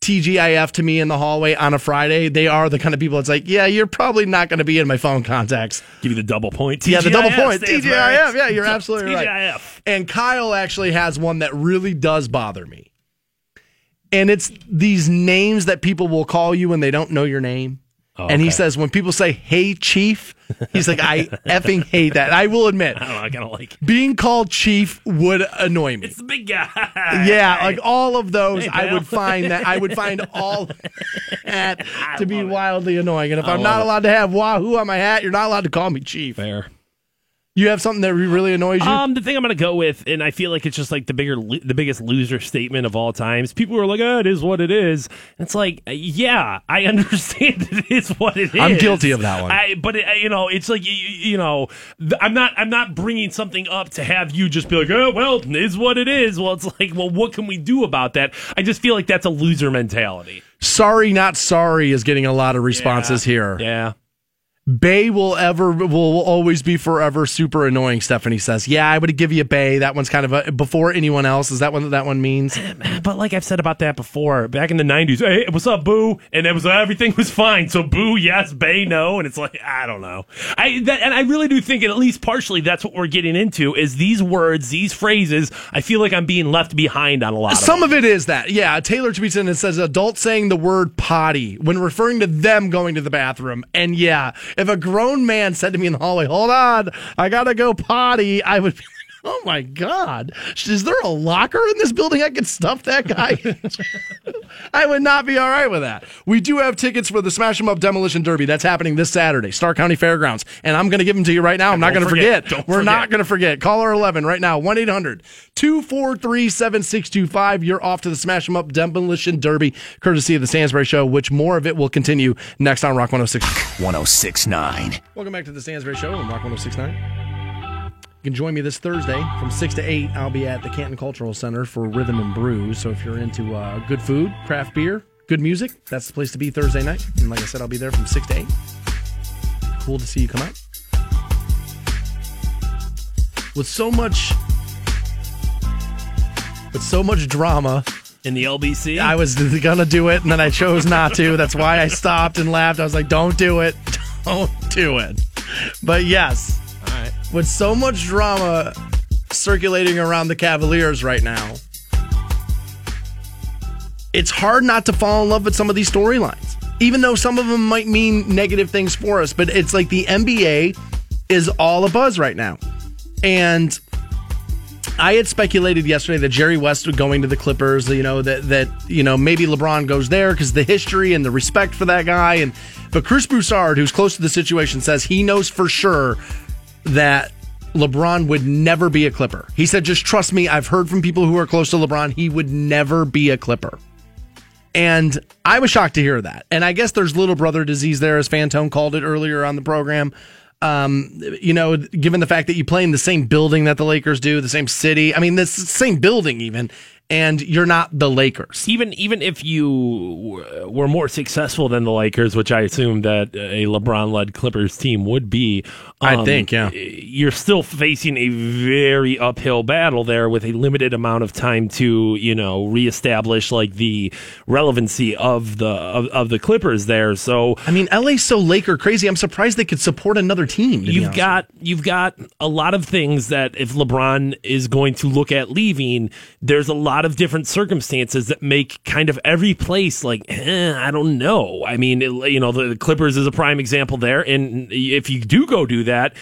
TGIF to me in the hallway on a Friday, they are the kind of people that's like, Yeah, you're probably not gonna be in my phone contacts. Give you the double point. Yeah, the double TGIF point. TGIF. Yeah, you're absolutely right. TGIF. And Kyle actually has one that really does bother me. And it's these names that people will call you when they don't know your name. Oh, and he says, when people say, hey, chief, he's like, I [LAUGHS] effing hate that. I will admit, I don't know. I kind of like. being called chief would annoy me. It's the big guy. Yeah, like all of those, Hey, I would find that I would find [LAUGHS] all that to be it. wildly annoying. And if I I'm not it. allowed to have Wahoo on my hat, you're not allowed to call me chief. Fair. You have something that really annoys you? Um, the thing I'm gonna go with, and I feel like it's just like the bigger, the biggest loser statement of all times. People are like, "Oh, it is what it is." And it's like, yeah, I [LAUGHS] understand it is what it is. I'm guilty of that one. I, but it, you know, it's like you, you know, th- I'm not, I'm not bringing something up to have you just be like, "Oh, well, it is what it is." Well, it's like, well, what can we do about that? I just feel like that's a loser mentality. sorry, not sorry is getting a lot of responses here. Yeah. Bay will ever will always be forever super annoying. Stephanie says, "Yeah, I would give you a Bay. That one's kind of a, before anyone else. Is that what that one means?" Eh, but like I've said about that before, back in the '90s, hey, what's up, Boo? And it was everything was fine. So Boo, yes, Bay, no, and it's like I don't know. I that, and I really do think, at least partially, that's what we're getting into is these words, these phrases. I feel like I'm being left behind on a lot. Some of, of it is that. Yeah, Taylor tweets in and says adults saying the word potty when referring to them going to the bathroom. And yeah, if a grown man said to me in the hallway, "Hold on, I gotta go potty," I would. Be Oh my God. Is there a locker in this building I could stuff that guy? [LAUGHS] I would not be all right with that. We do have tickets for the Smash 'em Up Demolition Derby. That's happening this Saturday, Stark County Fairgrounds. And I'm going to give them to you right now. I'm not going to forget. forget. We're not going to forget. Caller 11 right now, 1 800 243 7625. You're off to the Smash 'em Up Demolition Derby, courtesy of the Stansbury Show, which more of it will continue next on Rock 106. 1069. Welcome back to the Stansbury Show on Rock 1069. You can join me this Thursday from 6 to 8. I'll be at the Canton Cultural Center for Rhythm and Brews. So if you're into uh, good food, craft beer, good music, that's the place to be Thursday night. And like I said, I'll be there from 6 to 8. Cool to see you come out. With so much. With so much drama, In the LBC, I was [LAUGHS] gonna do it, and then I chose not to. That's why I stopped and laughed. I was like, "Don't do it, [LAUGHS] don't do it." But yes, right. with so much drama circulating around the Cavaliers right now, it's hard not to fall in love with some of these storylines, even though some of them might mean negative things for us. But it's like the NBA is all a buzz right now, and I had speculated yesterday that Jerry West would going to the Clippers. You know that that you know maybe LeBron goes there because the history and the respect for that guy. And but Chris Broussard, who's close to the situation, says he knows for sure that LeBron would never be a Clipper. He said, "Just trust me. I've heard from people who are close to LeBron. He would never be a Clipper." And I was shocked to hear that. And I guess there's little brother disease there, as Fantone called it earlier on the program. Um, you know, given the fact that you play in the same building that the Lakers do, the same city. I mean, the same building even, and you're not the Lakers. even even if you were more successful than the Lakers, which I assume that a LeBron-led Clippers team would be, um, I think, yeah. you're still facing a very uphill battle there with a limited amount of time to you know reestablish like the relevancy of the of, of the Clippers there. So I mean, LA's so Laker crazy. I'm surprised they could support another team. you've got you've got a lot of things that if LeBron is going to look at leaving, there's a lot of different circumstances that make kind of every place like eh, I don't know. I mean, it- you know, the Clippers is a prime example there, and if you do go do that.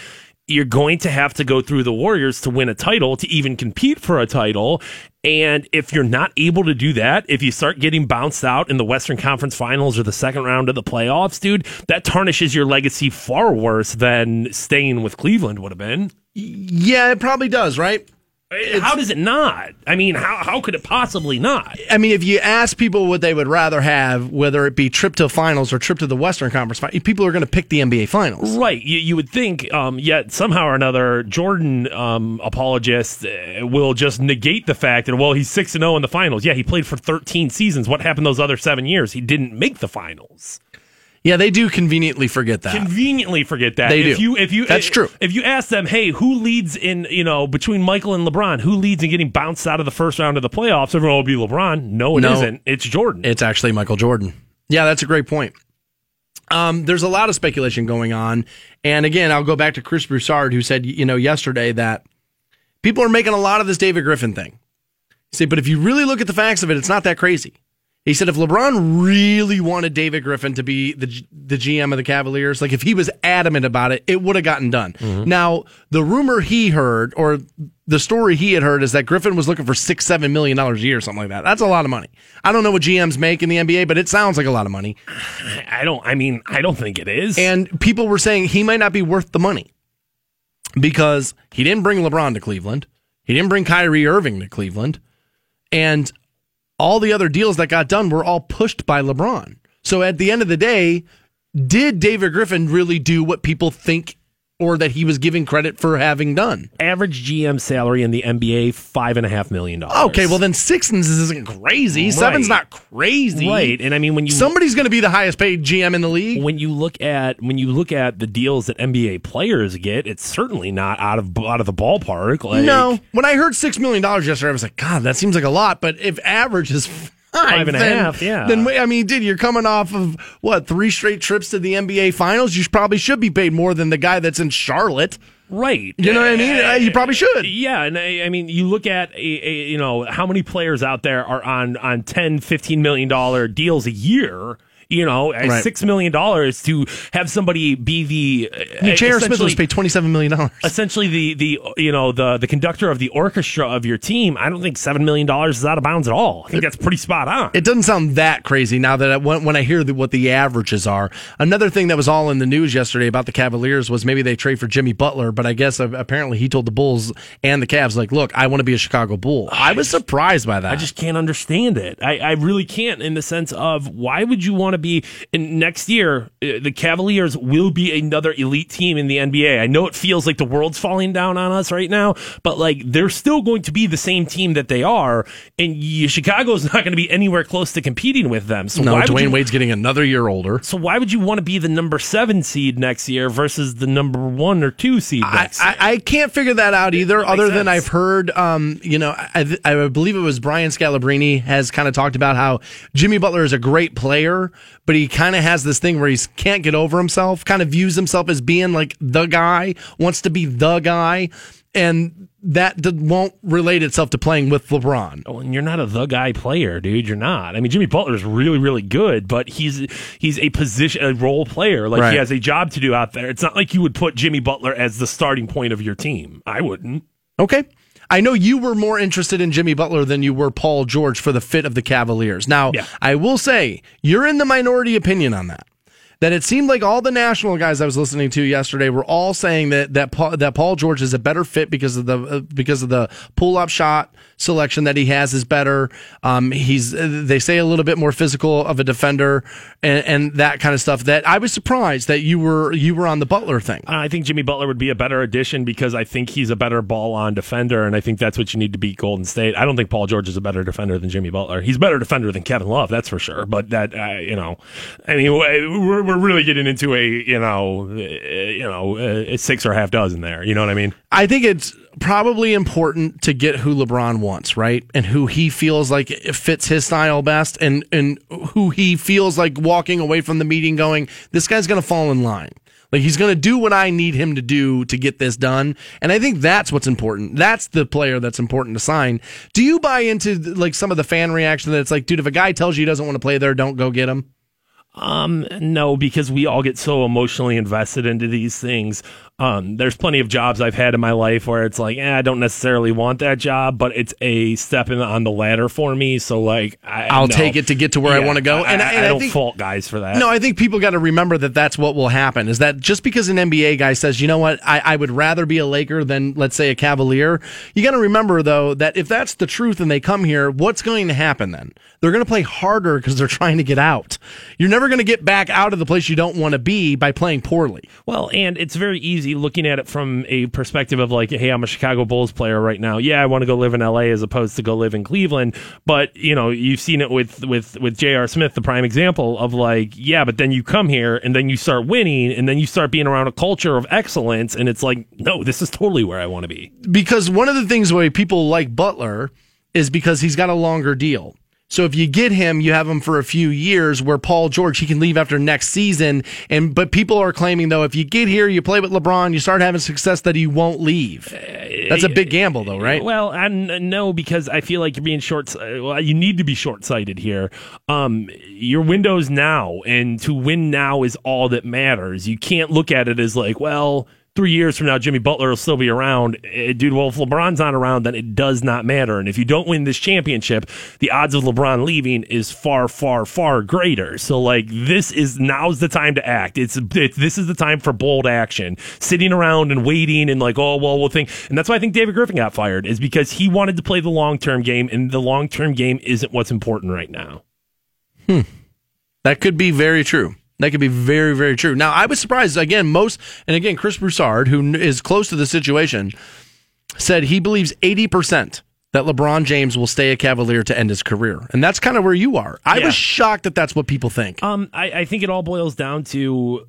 You're going to have to go through the Warriors to win a title, to even compete for a title. And if you're not able to do that, if you start getting bounced out in the Western Conference Finals or the second round of the playoffs, dude, that tarnishes your legacy far worse than staying with Cleveland would have been. Yeah, it probably does, right? How does it not? I mean, how, how could it possibly not? I mean, if you ask people what they would rather have, whether it be trip to finals or trip to the Western Conference, Finals, people are going to pick the NBA Finals. Right. You, you would think, um, yet somehow or another, Jordan um, apologists uh, will just negate the fact that, well, he's 6 0 in the finals. Yeah, he played for 13 seasons. What happened those other seven years? He didn't make the finals. Yeah, they do conveniently forget that. Conveniently forget that. They if do. You, if you, That's if- true. If you ask them, hey, who leads in, you know, between Michael and LeBron, who leads in getting bounced out of the first round of the playoffs? Everyone will be LeBron. No, it No. not It's Jordan. It's actually Michael Jordan. Yeah, that's a great point. Um, there's a lot of speculation going on. And again, I'll go back to Chris Broussard, who said, you know, yesterday that people are making a lot of this David Griffin thing. He said, but if you really look at the facts of it, it's not that crazy. He said if LeBron really wanted David Griffin to be the the GM of the Cavaliers, like if he was adamant about it, it would have gotten done. Mm-hmm. Now, the rumor he heard or the story he had heard is that Griffin was looking for six, seven million dollars a year, or something like that. That's a lot of money. I don't know what GMs make in the NBA, but it sounds like a lot of money. [SIGHS] I don't, I mean, I don't think it is. And people were saying he might not be worth the money because he didn't bring LeBron to Cleveland. He didn't bring Kyrie Irving to Cleveland. And all the other deals that got done were all pushed by LeBron. So at the end of the day, did David Griffin really do what people think or that he was giving credit for having done? average GM salary in the NBA five and a half million dollars. Okay, well then six isn't crazy. Right. Seven's not crazy. right, and I mean when you Somebody's going to be the highest paid GM in the league. when you look at when you look at the deals that NBA players get, it's certainly not out of out of the ballpark. Like, no, when I heard six million dollars yesterday, I was like, God, that seems like a lot. But if average is five, and a then, half, yeah. Then I mean, dude, you're coming off of what three straight trips to the NBA Finals. You probably should be paid more than the guy that's in Charlotte. right. You know what I mean? Uh, you probably should. Yeah, and I, I mean, you look at a, a, you know how many players out there are on on 10 15 million dollar deals a year. You know, Right. six million dollars to have somebody be the. I mean, J.R. Smith was paid twenty seven million dollars. essentially the the you know the the conductor of the orchestra of your team. I don't think seven million dollars is out of bounds at all. I think that's pretty spot on. It doesn't sound that crazy now that I, when, when I hear the, what the averages are. Another thing that was all in the news yesterday about the Cavaliers was maybe they trade for Jimmy Butler, but I guess uh, apparently he told the Bulls and the Cavs like, "Look, I want to be a Chicago Bull." I was surprised by that. I just can't understand it. I, I really can't in the sense of why would you want to be in next year? uh, The Cavaliers will be another elite team in the NBA. I know it feels like the world's falling down on us right now, but like they're still going to be the same team that they are, and Chicago's [LAUGHS] not going to be anywhere close to competing with them. So no, why Dwayne you, Wade's getting another year older. So why would you want to be the number seven seed next year versus the number one or two seed I, year? I, I can't figure that out either. Other than. I've heard, um, you know, I, I believe it was Brian Scalabrine has kind of talked about how Jimmy Butler is a great player, but he kind of has this thing where he can't get over himself. Kind of views himself as being like the guy, wants to be the guy, and that d- won't relate itself to playing with LeBron. Well, and you're not a the guy player, dude. You're not. I mean, Jimmy Butler is really, really good, but he's he's a position, a role player. Like Right. he has a job to do out there. It's not like you would put Jimmy Butler as the starting point of your team. I wouldn't. Okay. I know you were more interested in Jimmy Butler than you were Paul George for the fit of the Cavaliers. Now, Yeah. I will say you're in the minority opinion on that. That it seemed like all the national guys I was listening to yesterday were all saying that that Paul, that Paul George is a better fit because of the uh, because of the pull up shot selection that he has is better. Um, he's uh, they say a little bit more physical of a defender and, and that kind of stuff. That I was surprised that you were you were on the Butler thing. I think Jimmy Butler would be a better addition because I think he's a better ball on defender, and I think that's what you need to beat Golden State. I don't think Paul George is a better defender than Jimmy Butler. He's better defender than Kevin Love, that's for sure. But that, uh, you know, anyway, we're, we're really getting into a, you know, uh, you know, uh, six or a half dozen there. You know what I mean? I think it's probably important to get who LeBron wants, right? And who he feels like fits his style best and and who he feels like walking away from the meeting going, this guy's going to fall in line. Like he's going to do what I need him to do to get this done. And I think that's what's important. That's the player that's important to sign. Do you buy into like some of the fan reaction that it's like, dude, if a guy tells you he doesn't want to play there, don't go get him? Um, no, because we all get so emotionally invested into these things. Um, there's plenty of jobs I've had in my life where it's like, eh, I don't necessarily want that job, but it's a step in on the ladder for me. So like, I, I'll no. take it to get to where I wanna go. I, And I- I, and I don't think- fault guys for that. No, I think people got to remember that that's what will happen. Is that just because an NBA guy says, you know what, I, I would rather be a Laker than, let's say, a Cavalier. You got to remember though that if that's the truth and they come here, what's going to happen then? They're going to play harder because they're trying to get out. You're never going to get back out of the place you don't want to be by playing poorly. Well, and it's very easy looking at it from a perspective of like, hey, I'm a Chicago Bulls player right now. Yeah, I want to go live in LA as opposed to go live in Cleveland. But you know, you've seen it with with with J.R. Smith, the prime example of like, yeah, but then you come here and then you start winning and then you start being around a culture of excellence, and it's like, no, this is totally where I want to be. because one of the things why people like Butler is because he's got a longer deal. So if you get him, you have him for a few years. Where Paul George, he can leave after next season. And but people are claiming though, if you get here, you play with LeBron, you start having success, that he won't leave. That's a big gamble, though, right? Well, I no, because I feel like you're being short. Well, you need to be short sighted here. Um, your window's now, and to win now is all that matters. You can't look at it as like, well, three years from now, Jimmy Butler will still be around, Eh, dude. Well, if LeBron's not around, then it does not matter. And if you don't win this championship, the odds of LeBron leaving is far, far, far greater. So, like, this is now's the time to act. It's, this is the time for bold action. Sitting around and waiting and like, oh well, we'll think. And that's why I think David Griffin got fired is because he wanted to play the long term game, and the long term game isn't what's important right now. That could be very true. That could be very, very true. Now, I was surprised again. Most and again, Chris Broussard, who is close to the situation, said he believes eighty percent that LeBron James will stay a Cavalier to end his career, and that's kind of where you are. I Yeah. was shocked that that's what people think. Um, I, I think it all boils down to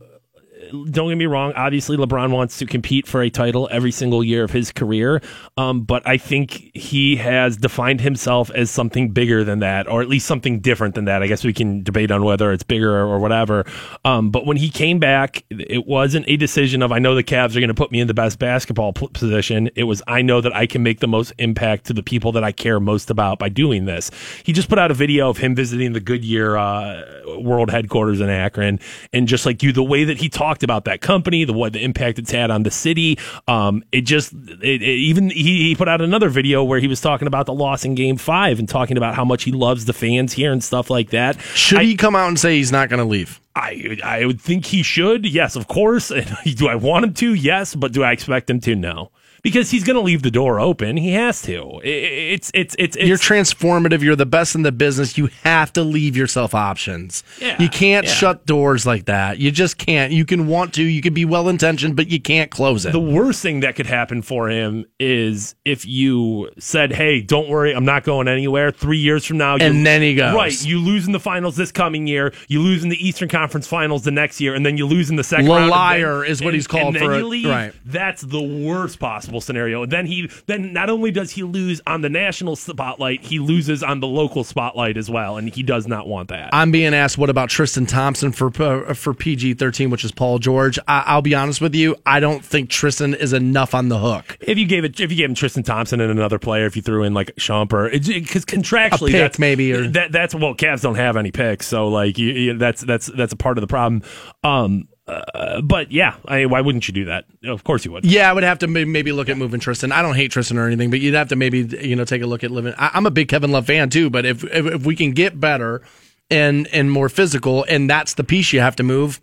don't get me wrong. Obviously, LeBron wants to compete for a title every single year of his career. Um, but I think he has defined himself as something bigger than that, or at least something different than that. I guess we can debate on whether it's bigger or whatever. Um, but when he came back, it wasn't a decision of I know the Cavs are going to put me in the best basketball position. It was I know that I can make the most impact to the people that I care most about by doing this. He just put out a video of him visiting the Goodyear uh, World headquarters in Akron, and just like you, the way that he talked about that company, the what the impact it's had on the city, um, it just it, it, even he, he put out another video where he was talking about the loss in Game Five and talking about how much he loves the fans here and stuff like that. Should I- he come out and say he's not going to leave? I I would think he should. Yes, of course. And [LAUGHS] do I want him to? Yes, but do I expect him to? No. Because he's going to leave the door open. He has to. It's it's it's, it's You're transformative. You're the best in the business. You have to leave yourself options. Yeah, you can't yeah. shut doors like that. You just can't. You can want to. You can be well intentioned, but you can't close it. the worst thing that could happen for him is if you said, "Hey, don't worry, I'm not going anywhere." Three years from now, And then he goes. Right, you lose in the finals this coming year. You lose in the Eastern Conference Finals the next year, and then you lose in the second round. and liar is what and- he's called and then for you it. leave. Right. That's the worst possible scenario. Then he then not only does he lose on the national spotlight, he loses on the local spotlight as well, and he does not want that. I'm being asked, what about Tristan Thompson for uh, for PG 13, which is Paul George? I, I'll be honest with you. I don't think Tristan is enough on the hook. if you gave it, if you gave him Tristan Thompson and another player, if you threw in like Shumpert, because contractually, A pick, that's maybe, or- that that's well, Cavs don't have any picks, so like you, you, that's that's that's a part of the problem. Um, uh, but yeah, I why wouldn't you do that? Of course you would. Yeah, I would have to maybe look at moving Tristan. I don't hate Tristan or anything, but you'd have to maybe you know take a look at living. I, I'm a big Kevin Love fan too, but if, if if we can get better and and more physical, and that's the piece you have to move.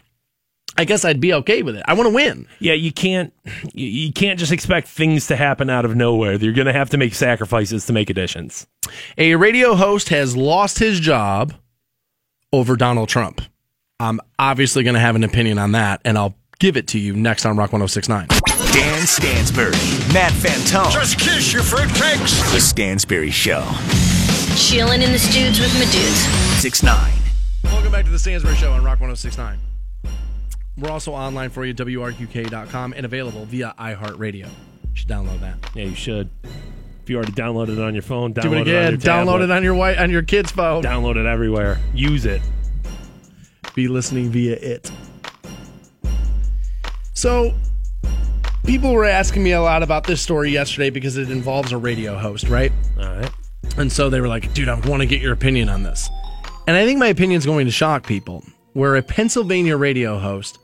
I guess I'd be okay with it. I want to win. Yeah, you can't you, you can't just expect things to happen out of nowhere. You're going to have to make sacrifices to make additions. A radio host has lost his job over Donald Trump. I'm obviously going to have an opinion on that, and I'll give it to you next on Rock 1069. Dan Stansbury, Matt Fantone. Just kiss your fruitcakes. The Stansbury Show. Chilling in the studs with my dudes. 6 9. Welcome back to the Stansbury Show on Rock 1069. We're also online for you, WRQK.com, and available via iHeartRadio. You should download that. Yeah, you should. If you already downloaded it on your phone, download Do it it again. on your Download tablet. it on your white on your kid's phone. Download it everywhere. Use it. Be listening via it. So, people were asking me a lot about this story yesterday because it involves a radio host, right? All right. And so they were like, dude, I want to get your opinion on this. And I think my opinion is going to shock people. Where a Pennsylvania radio host,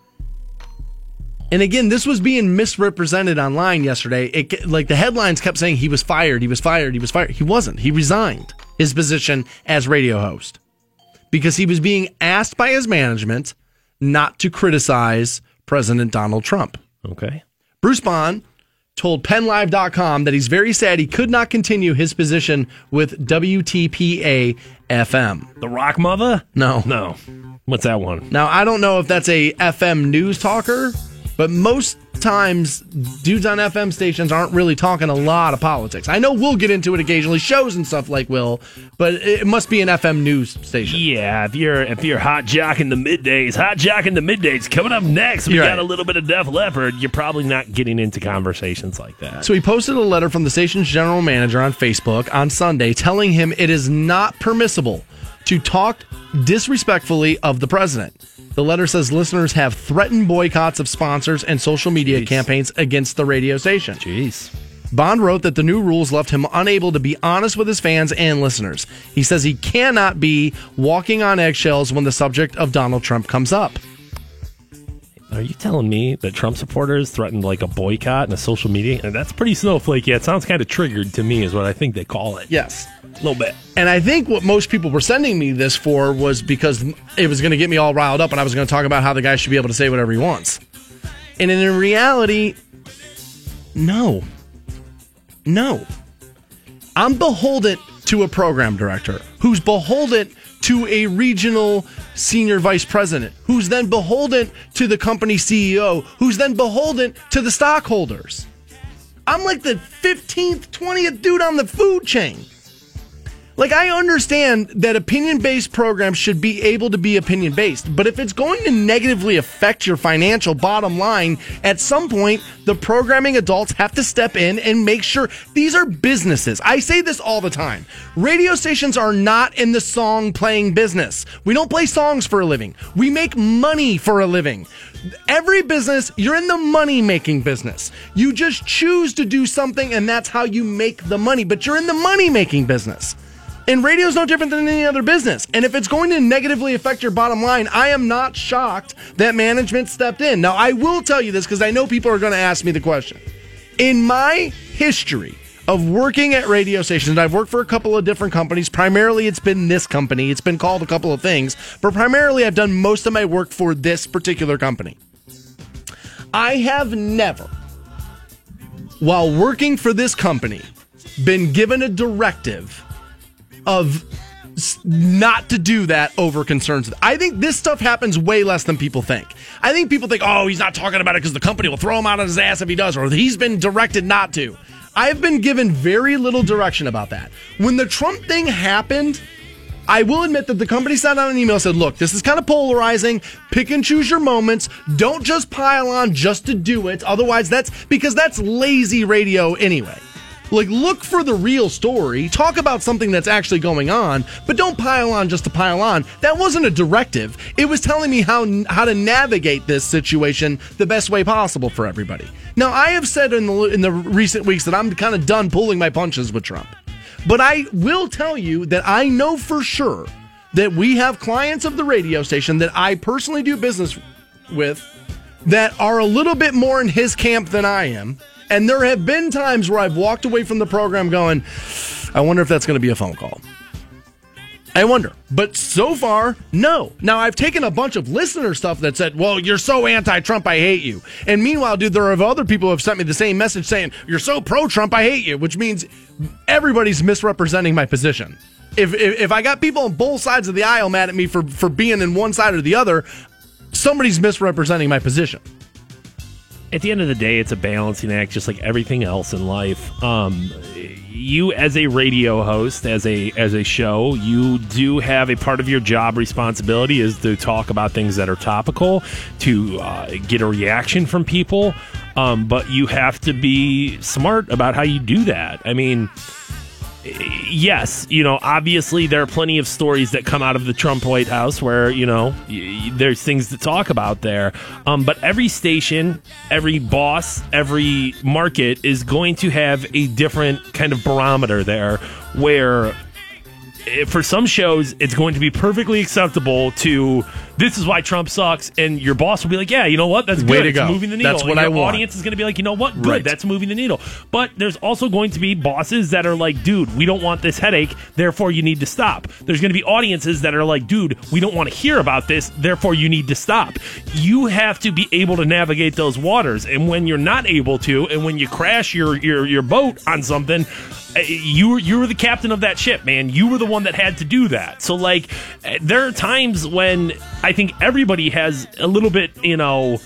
and again, this was being misrepresented online yesterday. It like the headlines kept saying he was fired, he was fired, he was fired. He wasn't. He resigned his position as radio host because he was being asked by his management not to criticize President Donald Trump. Okay. Bruce Bond told PennLive.com that he's very sad he could not continue his position with WTPA FM. The Rock Mother? No. No. What's that one? Now, I don't know if that's a FM news talker, but most times dudes on FM stations aren't really talking a lot of politics. I know we'll get into it occasionally, shows and stuff like will, but it must be an FM news station. Yeah, if you're if you're hot jock in the middays, hot jock in the middays coming up next. We You're got right. a little bit of Def Leppard. You're probably not getting into conversations like that. So he posted a letter from the station's general manager on Facebook on Sunday telling him it is not permissible to talk disrespectfully of the president. The letter says listeners have threatened boycotts of sponsors and social media Jeez. campaigns against the radio station. Jeez. Bond wrote that the new rules left him unable to be honest with his fans and listeners. He says he cannot be walking on eggshells when the subject of Donald Trump comes up. Are you telling me that Trump supporters threatened like a boycott and a social media? And that's pretty snowflakey. It sounds kind of triggered to me, is what I think they call it. Yes. A little bit. And I think what most people were sending me this for was because it was going to get me all riled up and I was going to talk about how the guy should be able to say whatever he wants. And in reality, no. No. I'm beholden to a program director who's beholden to a regional senior vice president who's then beholden to the company CEO who's then beholden to the stockholders. I'm like the 15th, 20th dude on the food chain. Like, I understand that opinion based programs should be able to be opinion based, but if it's going to negatively affect your financial bottom line, at some point, the programming adults have to step in and make sure these are businesses. I say this all the time. Radio stations are not in the song playing business. We don't play songs for a living, we make money for a living. Every business, you're in the money making business. You just choose to do something, and that's how you make the money, but you're in the money making business. And radio is no different than any other business. And if it's going to negatively affect your bottom line, I am not shocked that management stepped in. Now, I will tell you this because I know people are going to ask me the question. In my history of working at radio stations, I've worked for a couple of different companies. Primarily, it's been this company. It's been called a couple of things, but primarily, I've done most of my work for this particular company. I have never, while working for this company, been given a directive of not to do that over concerns. I think this stuff happens way less than people think. I think people think, oh, he's not talking about it because the company will throw him out on his ass if he does, or he's been directed not to. I've been given very little direction about that. When the Trump thing happened, I will admit that the company sent out an email said, look, this is kind of polarizing. Pick and choose your moments. Don't just pile on just to do it. Otherwise, that's because that's lazy radio anyway. Like, look for the real story. Talk about something that's actually going on, but don't pile on just to pile on. That wasn't a directive. It was telling me how how to navigate this situation the best way possible for everybody. Now, I have said in the in the recent weeks that I'm kind of done pulling my punches with Trump. But I will tell you that I know for sure that we have clients of the radio station that I personally do business with that are a little bit more in his camp than I am. And there have been times where I've walked away from the program going, I wonder if that's going to be a phone call. I wonder. But so far, no. Now, I've taken a bunch of listener stuff that said, well, you're so anti Trump, I hate you. And meanwhile, dude, there are other people who have sent me the same message saying, you're so pro Trump, I hate you, which means everybody's misrepresenting my position. If, if, if I got people on both sides of the aisle mad at me for, for being in one side or the other, somebody's misrepresenting my position. At the end of the day, it's a balancing act, just like everything else in life. Um, you, as a radio host, as a as a show, you do have a part of your job responsibility is to talk about things that are topical, to uh, get a reaction from people. Um, but you have to be smart about how you do that. I mean yes, you know, obviously there are plenty of stories that come out of the Trump White House where, you know, y- there's things to talk about there. Um, but every station, every boss, every market is going to have a different kind of barometer there where eh, for some shows, it's going to be perfectly acceptable to this is why Trump sucks, and your boss will be like, yeah, you know what, that's Way good. to It's go. moving the needle. That's what and I want. audience is going to be like, you know what, good, Right. that's moving the needle. But there's also going to be bosses that are like, dude, we don't want this headache, therefore you need to stop. There's going to be audiences that are like, dude, we don't want to hear about this, therefore you need to stop. You have to be able to navigate those waters, and when you're not able to, and when you crash your your your boat on something, uh, you you were the captain of that ship, man. You were the one that had to do that. So like, uh, there are times when I think everybody has a little bit, you know.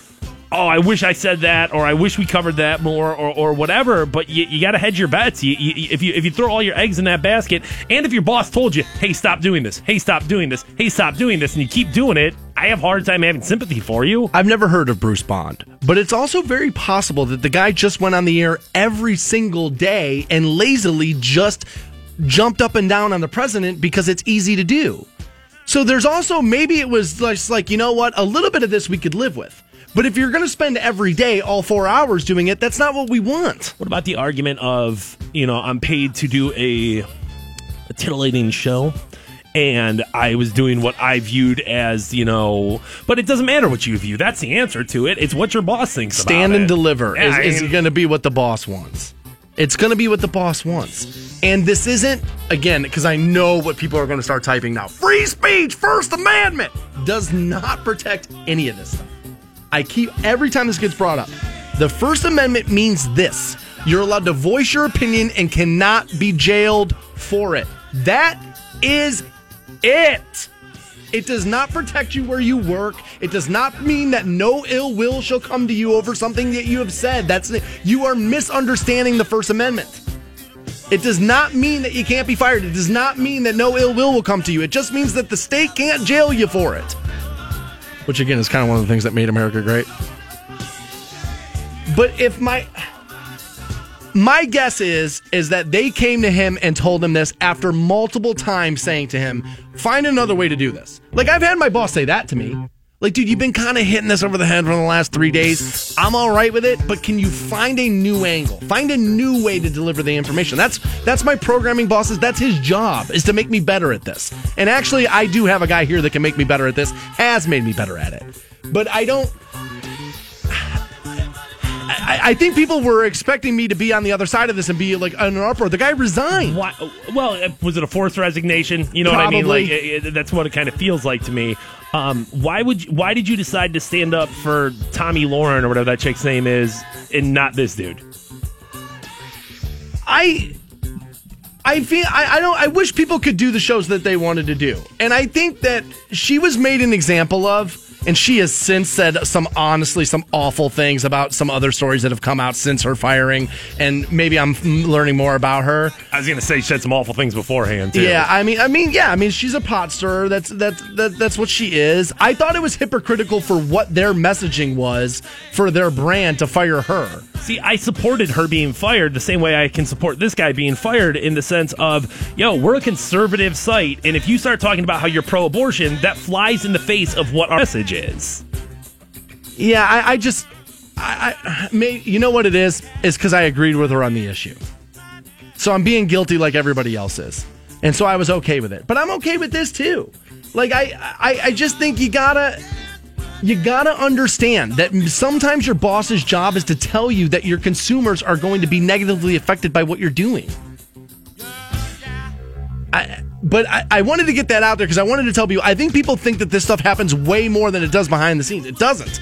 Oh, I wish I said that, or I wish we covered that more, or, or whatever. But you, you got to hedge your bets. You, you, if you if you throw all your eggs in that basket, and if your boss told you, "Hey, stop doing this. Hey, stop doing this. Hey, stop doing this," and you keep doing it, I have hard time having sympathy for you. I've never heard of Bruce Bond, but it's also very possible that the guy just went on the air every single day and lazily just jumped up and down on the president because it's easy to do. So there's also maybe it was just like, you know what, a little bit of this we could live with. But if you're going to spend every day, all four hours doing it, that's not what we want. What about the argument of, you know, I'm paid to do a, a titillating show and I was doing what I viewed as, you know, but it doesn't matter what you view. That's the answer to it. It's what your boss thinks Stand and it. deliver Yeah, is, is going to be what the boss wants. It's going to be what the boss wants. And this isn't, again, because I know what people are going to start typing now. Free speech, First Amendment does not protect any of this stuff. I keep, every time this gets brought up, the First Amendment means this you're allowed to voice your opinion and cannot be jailed for it. That is it. It does not protect you where you work. It does not mean that no ill will shall come to you over something that you have said. That's you are misunderstanding the First Amendment. It does not mean that you can't be fired. It does not mean that no ill will will come to you. It just means that the state can't jail you for it. Which, again, is kind of one of the things that made America great. But if my my guess is is that they came to him and told him this after multiple times saying to him, "Find another way to do this." Like I've had my boss say that to me. Like, dude, you've been kind of hitting this over the head for the last three days. I'm all right with it, but can you find a new angle? Find a new way to deliver the information. That's that's my programming boss's. That's his job is to make me better at this. And actually, I do have a guy here that can make me better at this. Has made me better at it. But I don't. I, I think people were expecting me to be on the other side of this and be like an uproar. The guy resigned. Why, well, was it a forced resignation? You know what I mean? Like it, it- that's what it kind of feels like to me. Um, why would you, why did you decide to stand up for Tomi Lahren or whatever that chick's name is, and not this dude? I I feel I, I don't I wish people could do the shows that they wanted to do. And I think that she was made an example of and she has since said some honestly some awful things about some other stories that have come out since her firing and maybe I'm learning more about her. I was gonna say she said some awful things beforehand too. Yeah, I mean, I mean, yeah, I mean, she's a pot stirrer. That's that's that, that's what she is. I thought it was hypocritical for what their messaging was for their brand to fire her. See, I supported her being fired the same way I can support this guy being fired in the sense of, yo, we're a conservative site, and if you start talking about how you're pro-abortion, that flies in the face of what our message is. Yeah, I, I just, I, I may, you know what it is? It's because I agreed with her on the issue. So I'm being guilty like everybody else is, and so I was okay with it. But I'm okay with this too. Like I, I, I just think you gotta. You gotta understand that sometimes your boss's job is to tell you that your consumers are going to be negatively affected by what you're doing. I, but I, I wanted to get that out there because I wanted to tell people I think people think that this stuff happens way more than it does behind the scenes. It doesn't.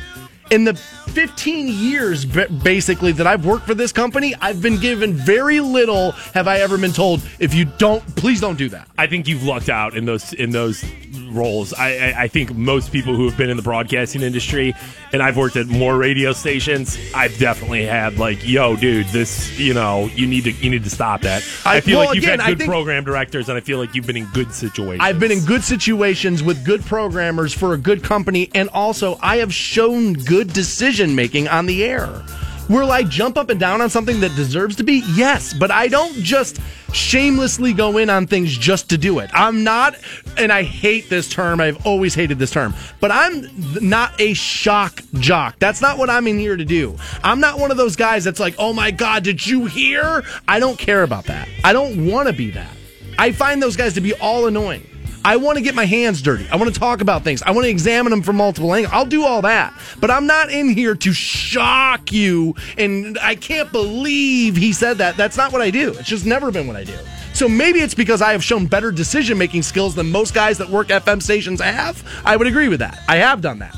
In the 15 years, basically, that I've worked for this company, I've been given very little. Have I ever been told, if you don't, please don't do that? I think you've lucked out in those in those roles. I, I, I think most people who have been in the broadcasting industry, and I've worked at more radio stations, I've definitely had like, yo, dude, this, you know, you need to you need to stop that. I, I- feel well, like you've again, had good think- program directors, and I feel like you've been in good situations. I've been in good situations with good programmers for a good company, and also I have shown good decision making on the air. Will I jump up and down on something that deserves to be? Yes, but I don't just shamelessly go in on things just to do it. I'm not, and I hate this term, I've always hated this term, but I'm not a shock jock. That's not what I'm in here to do. I'm not one of those guys that's like, oh my God, did you hear? I don't care about that. I don't want to be that. I find those guys to be all annoying. I want to get my hands dirty. I want to talk about things. I want to examine them from multiple angles. I'll do all that. But I'm not in here to shock you. And I can't believe he said that. That's not what I do. It's just never been what I do. So maybe it's because I have shown better decision making skills than most guys that work FM stations have. I would agree with that. I have done that.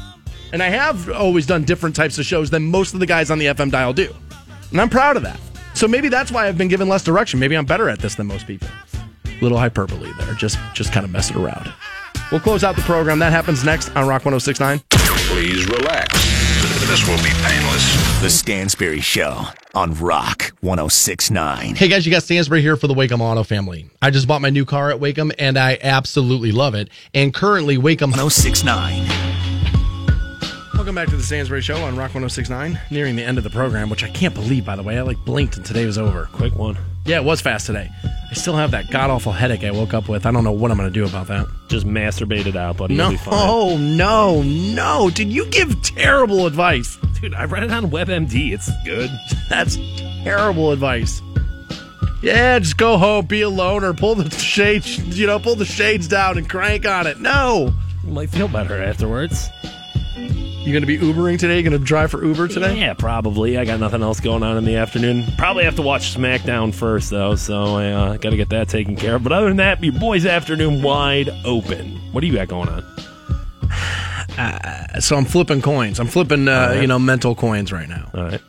And I have always done different types of shows than most of the guys on the FM dial do. And I'm proud of that. So maybe that's why I've been given less direction. Maybe I'm better at this than most people little hyperbole there. Just just kind of messing around. We'll close out the program. That happens next on Rock 1069. Please relax. This will be painless. The Stansbury Show on Rock 1069. Hey guys, you got Stansbury here for the Waikem Auto family. I just bought my new car at Waikem and I absolutely love it. And currently Wacom 1069. Welcome back to the Stansbury Show on Rock 1069. Nearing the end of the program, which I can't believe by the way. I like blinked and today was over. quick one. Yeah, it was fast today. I still have that god awful headache I woke up with. I don't know what I'm going to do about that. Just masturbate it out, buddy. No, You'll be fine. no, no. Did you give terrible advice? dude, I read it on WebMD. It's good. [LAUGHS] That's terrible advice. Yeah, just go home, be alone, or pull the shades, you know, pull the shades down and crank on it. No. You might feel better afterwards. You gonna be Ubering today? You gonna drive for Uber today? Yeah, probably. I got nothing else going on in the afternoon. Probably have to watch SmackDown first, though, so I uh, got to get that taken care of. But other than that, your boy's afternoon wide open. What do you got going on? [SIGHS] So I'm flipping coins. I'm flipping, uh, Alright. you know, mental coins right now. All right.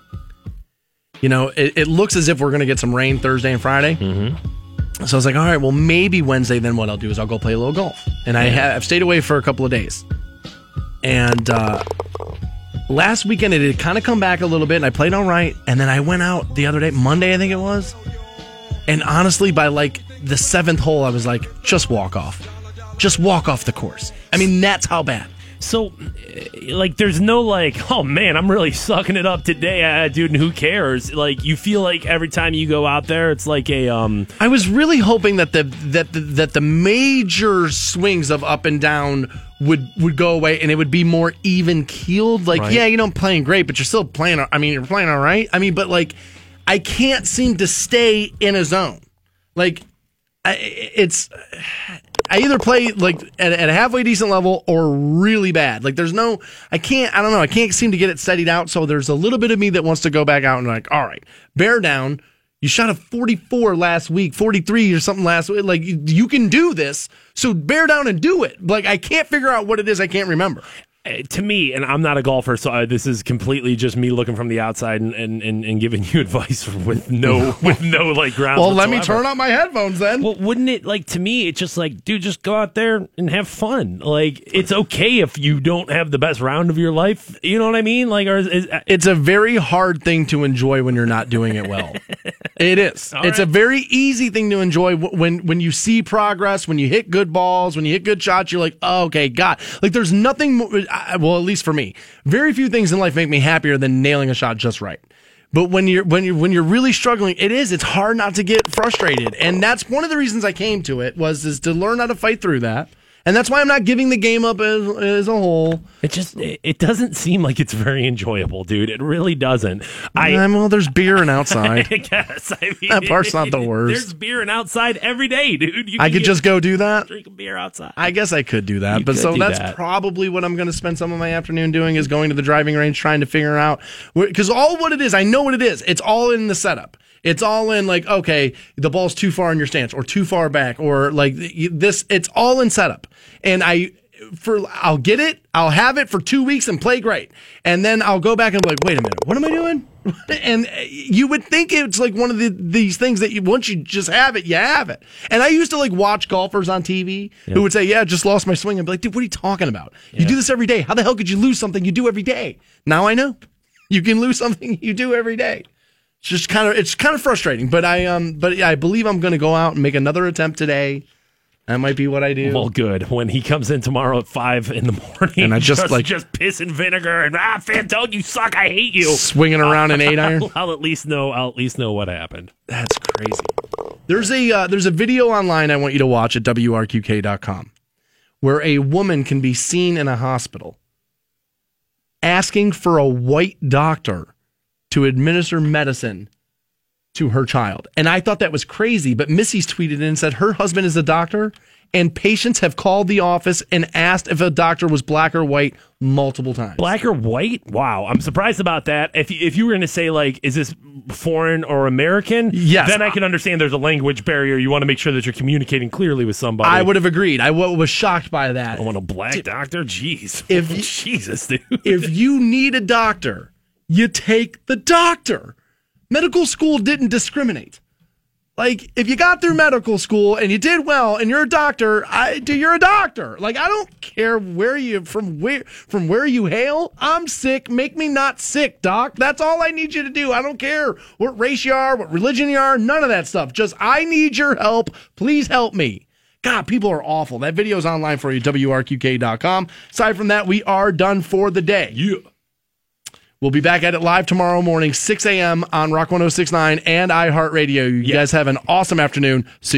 You know, it, it looks as if we're gonna get some rain Thursday and Friday. Mm-hmm. So I was like, all right, well, maybe Wednesday. Then what I'll do is I'll go play a little golf. And I have I've stayed away for a couple of days. And uh, last weekend it had kind of come back a little bit, and I played all right. And then I went out the other day, Monday, I think it was. And honestly, by like the seventh hole, I was like, just walk off. Just walk off the course. I mean, that's how bad. So, eh, like, there's no like, oh man, I'm really sucking it up today, uh, dude. And who cares? Like, you feel like every time you go out there, it's like a um. I was really hoping that the that the, that the major swings of up and down would would go away and it would be more even keeled. Like, Right. yeah, you know, playing great, but you're still playing. I mean, you're playing all right. I mean, but like, I can't seem to stay in a zone. Like, I, it's I either play like at, at a halfway decent level or really bad. Like, there's no, I can't. I don't know. I can't seem to get it steadied out. So there's a little bit of me that wants to go back out and like, all right, bear down. You shot a 44 last week, 43 or something last week. Like you, you can do this, so bear down and do it. Like I can't figure out what it is. I can't remember. eh, To me, and I'm not a golfer, so uh, this is completely just me looking from the outside and, and, and, and giving you [LAUGHS] advice with no [LAUGHS] with no like ground. Well, let me turn on my headphones then. Well, wouldn't it like to me? It's just like, dude, just go out there and have fun. Like, it's okay if you don't have the best round of your life. You know what I mean? Like, or is, is, it's a very hard thing to enjoy when you're not doing it well. [LAUGHS] it is. it's a very easy thing to enjoy when when you see progress, when you hit good balls, when you hit good shots. You're like, oh, okay, God. Like there's nothing. mo- uh, uh, Well, at least for me, very few things in life make me happier than nailing a shot just right. But when you're when you when you're really struggling, it is. It's hard not to get frustrated, and that's one of the reasons I came to it was is to learn how to fight through that. And that's why I'm not giving the game up as, as a whole. it just it, doesn't seem like it's very enjoyable, dude. It really doesn't. I. Um, well, there's beer and [LAUGHS] outside. I guess. I mean, That part's not the [LAUGHS] worst. There's beer and outside every day, dude. You I could get- just go do that. drink a beer outside. I guess I could do that. You but so that's that. probably what I'm going to spend some of my afternoon doing is going to the driving range trying to figure out because all what it is, I know what it is. It's all in the setup. It's all in like okay, the ball's too far in your stance or too far back or like this. It's all in setup, and I for I'll get it, I'll have it for two weeks and play great, and then I'll go back and be like, wait a minute, what am I doing? [LAUGHS] and uh, you would think it's like one of the, these things that you once you just have it, you have it. And I used to like watch golfers on TV who would say, "Yeah, just lost my swing," and be like, "Dude, what are you talking about? You do this every day. How the hell could you lose something you do every day?" Now I know [LAUGHS] you can lose something you do every day. It's just kind of it's kind of frustrating, but I um but I believe I'm going to go out and make another attempt today. That might be what I do. Well, good. When he comes in tomorrow at five in the [LAUGHS] morning, And I just, like- just piss and vinegar and ah, Fantone, you suck. I hate you. Swinging around an eight iron. I'll, [LAUGHS] I'll at least know. I'll at least know what happened. That's crazy. There's a uh, there's a video online I want you to watch at wrqk.com where a woman can be seen in a hospital asking for a white doctor to administer medicine to her child. And I thought that was crazy, but Missy's tweeted in and said her husband is a doctor and patients have called the office and asked if a doctor was black or white multiple times. Black or white? Wow, I'm surprised about that. If you, if you were going to say like, is this foreign or American? Yes. Then I can understand there's a language barrier. You want to make sure that you're communicating clearly with somebody. I would have agreed. I w- was shocked by that. I want a black doctor. Jeez. If [LAUGHS] Jesus, dude. if you need a doctor, you take the doctor. Medical school didn't discriminate. Like, if you got through medical school and you did well and you're a doctor, I do you're a doctor. Like, I don't care where you from where from where you hail. I'm sick. Make me not sick, doc. That's all I need you to do. I don't care what race you are, what religion you are, none of that stuff. Just I need your help. Please help me. God, people are awful. That video is online for you, WRQK.com. Aside from that, we are done for the day. Yeah. We'll be back at it live tomorrow morning, 6 a.m. on Rock 1069 and iHeartRadio. You Yeah. guys have an awesome afternoon. See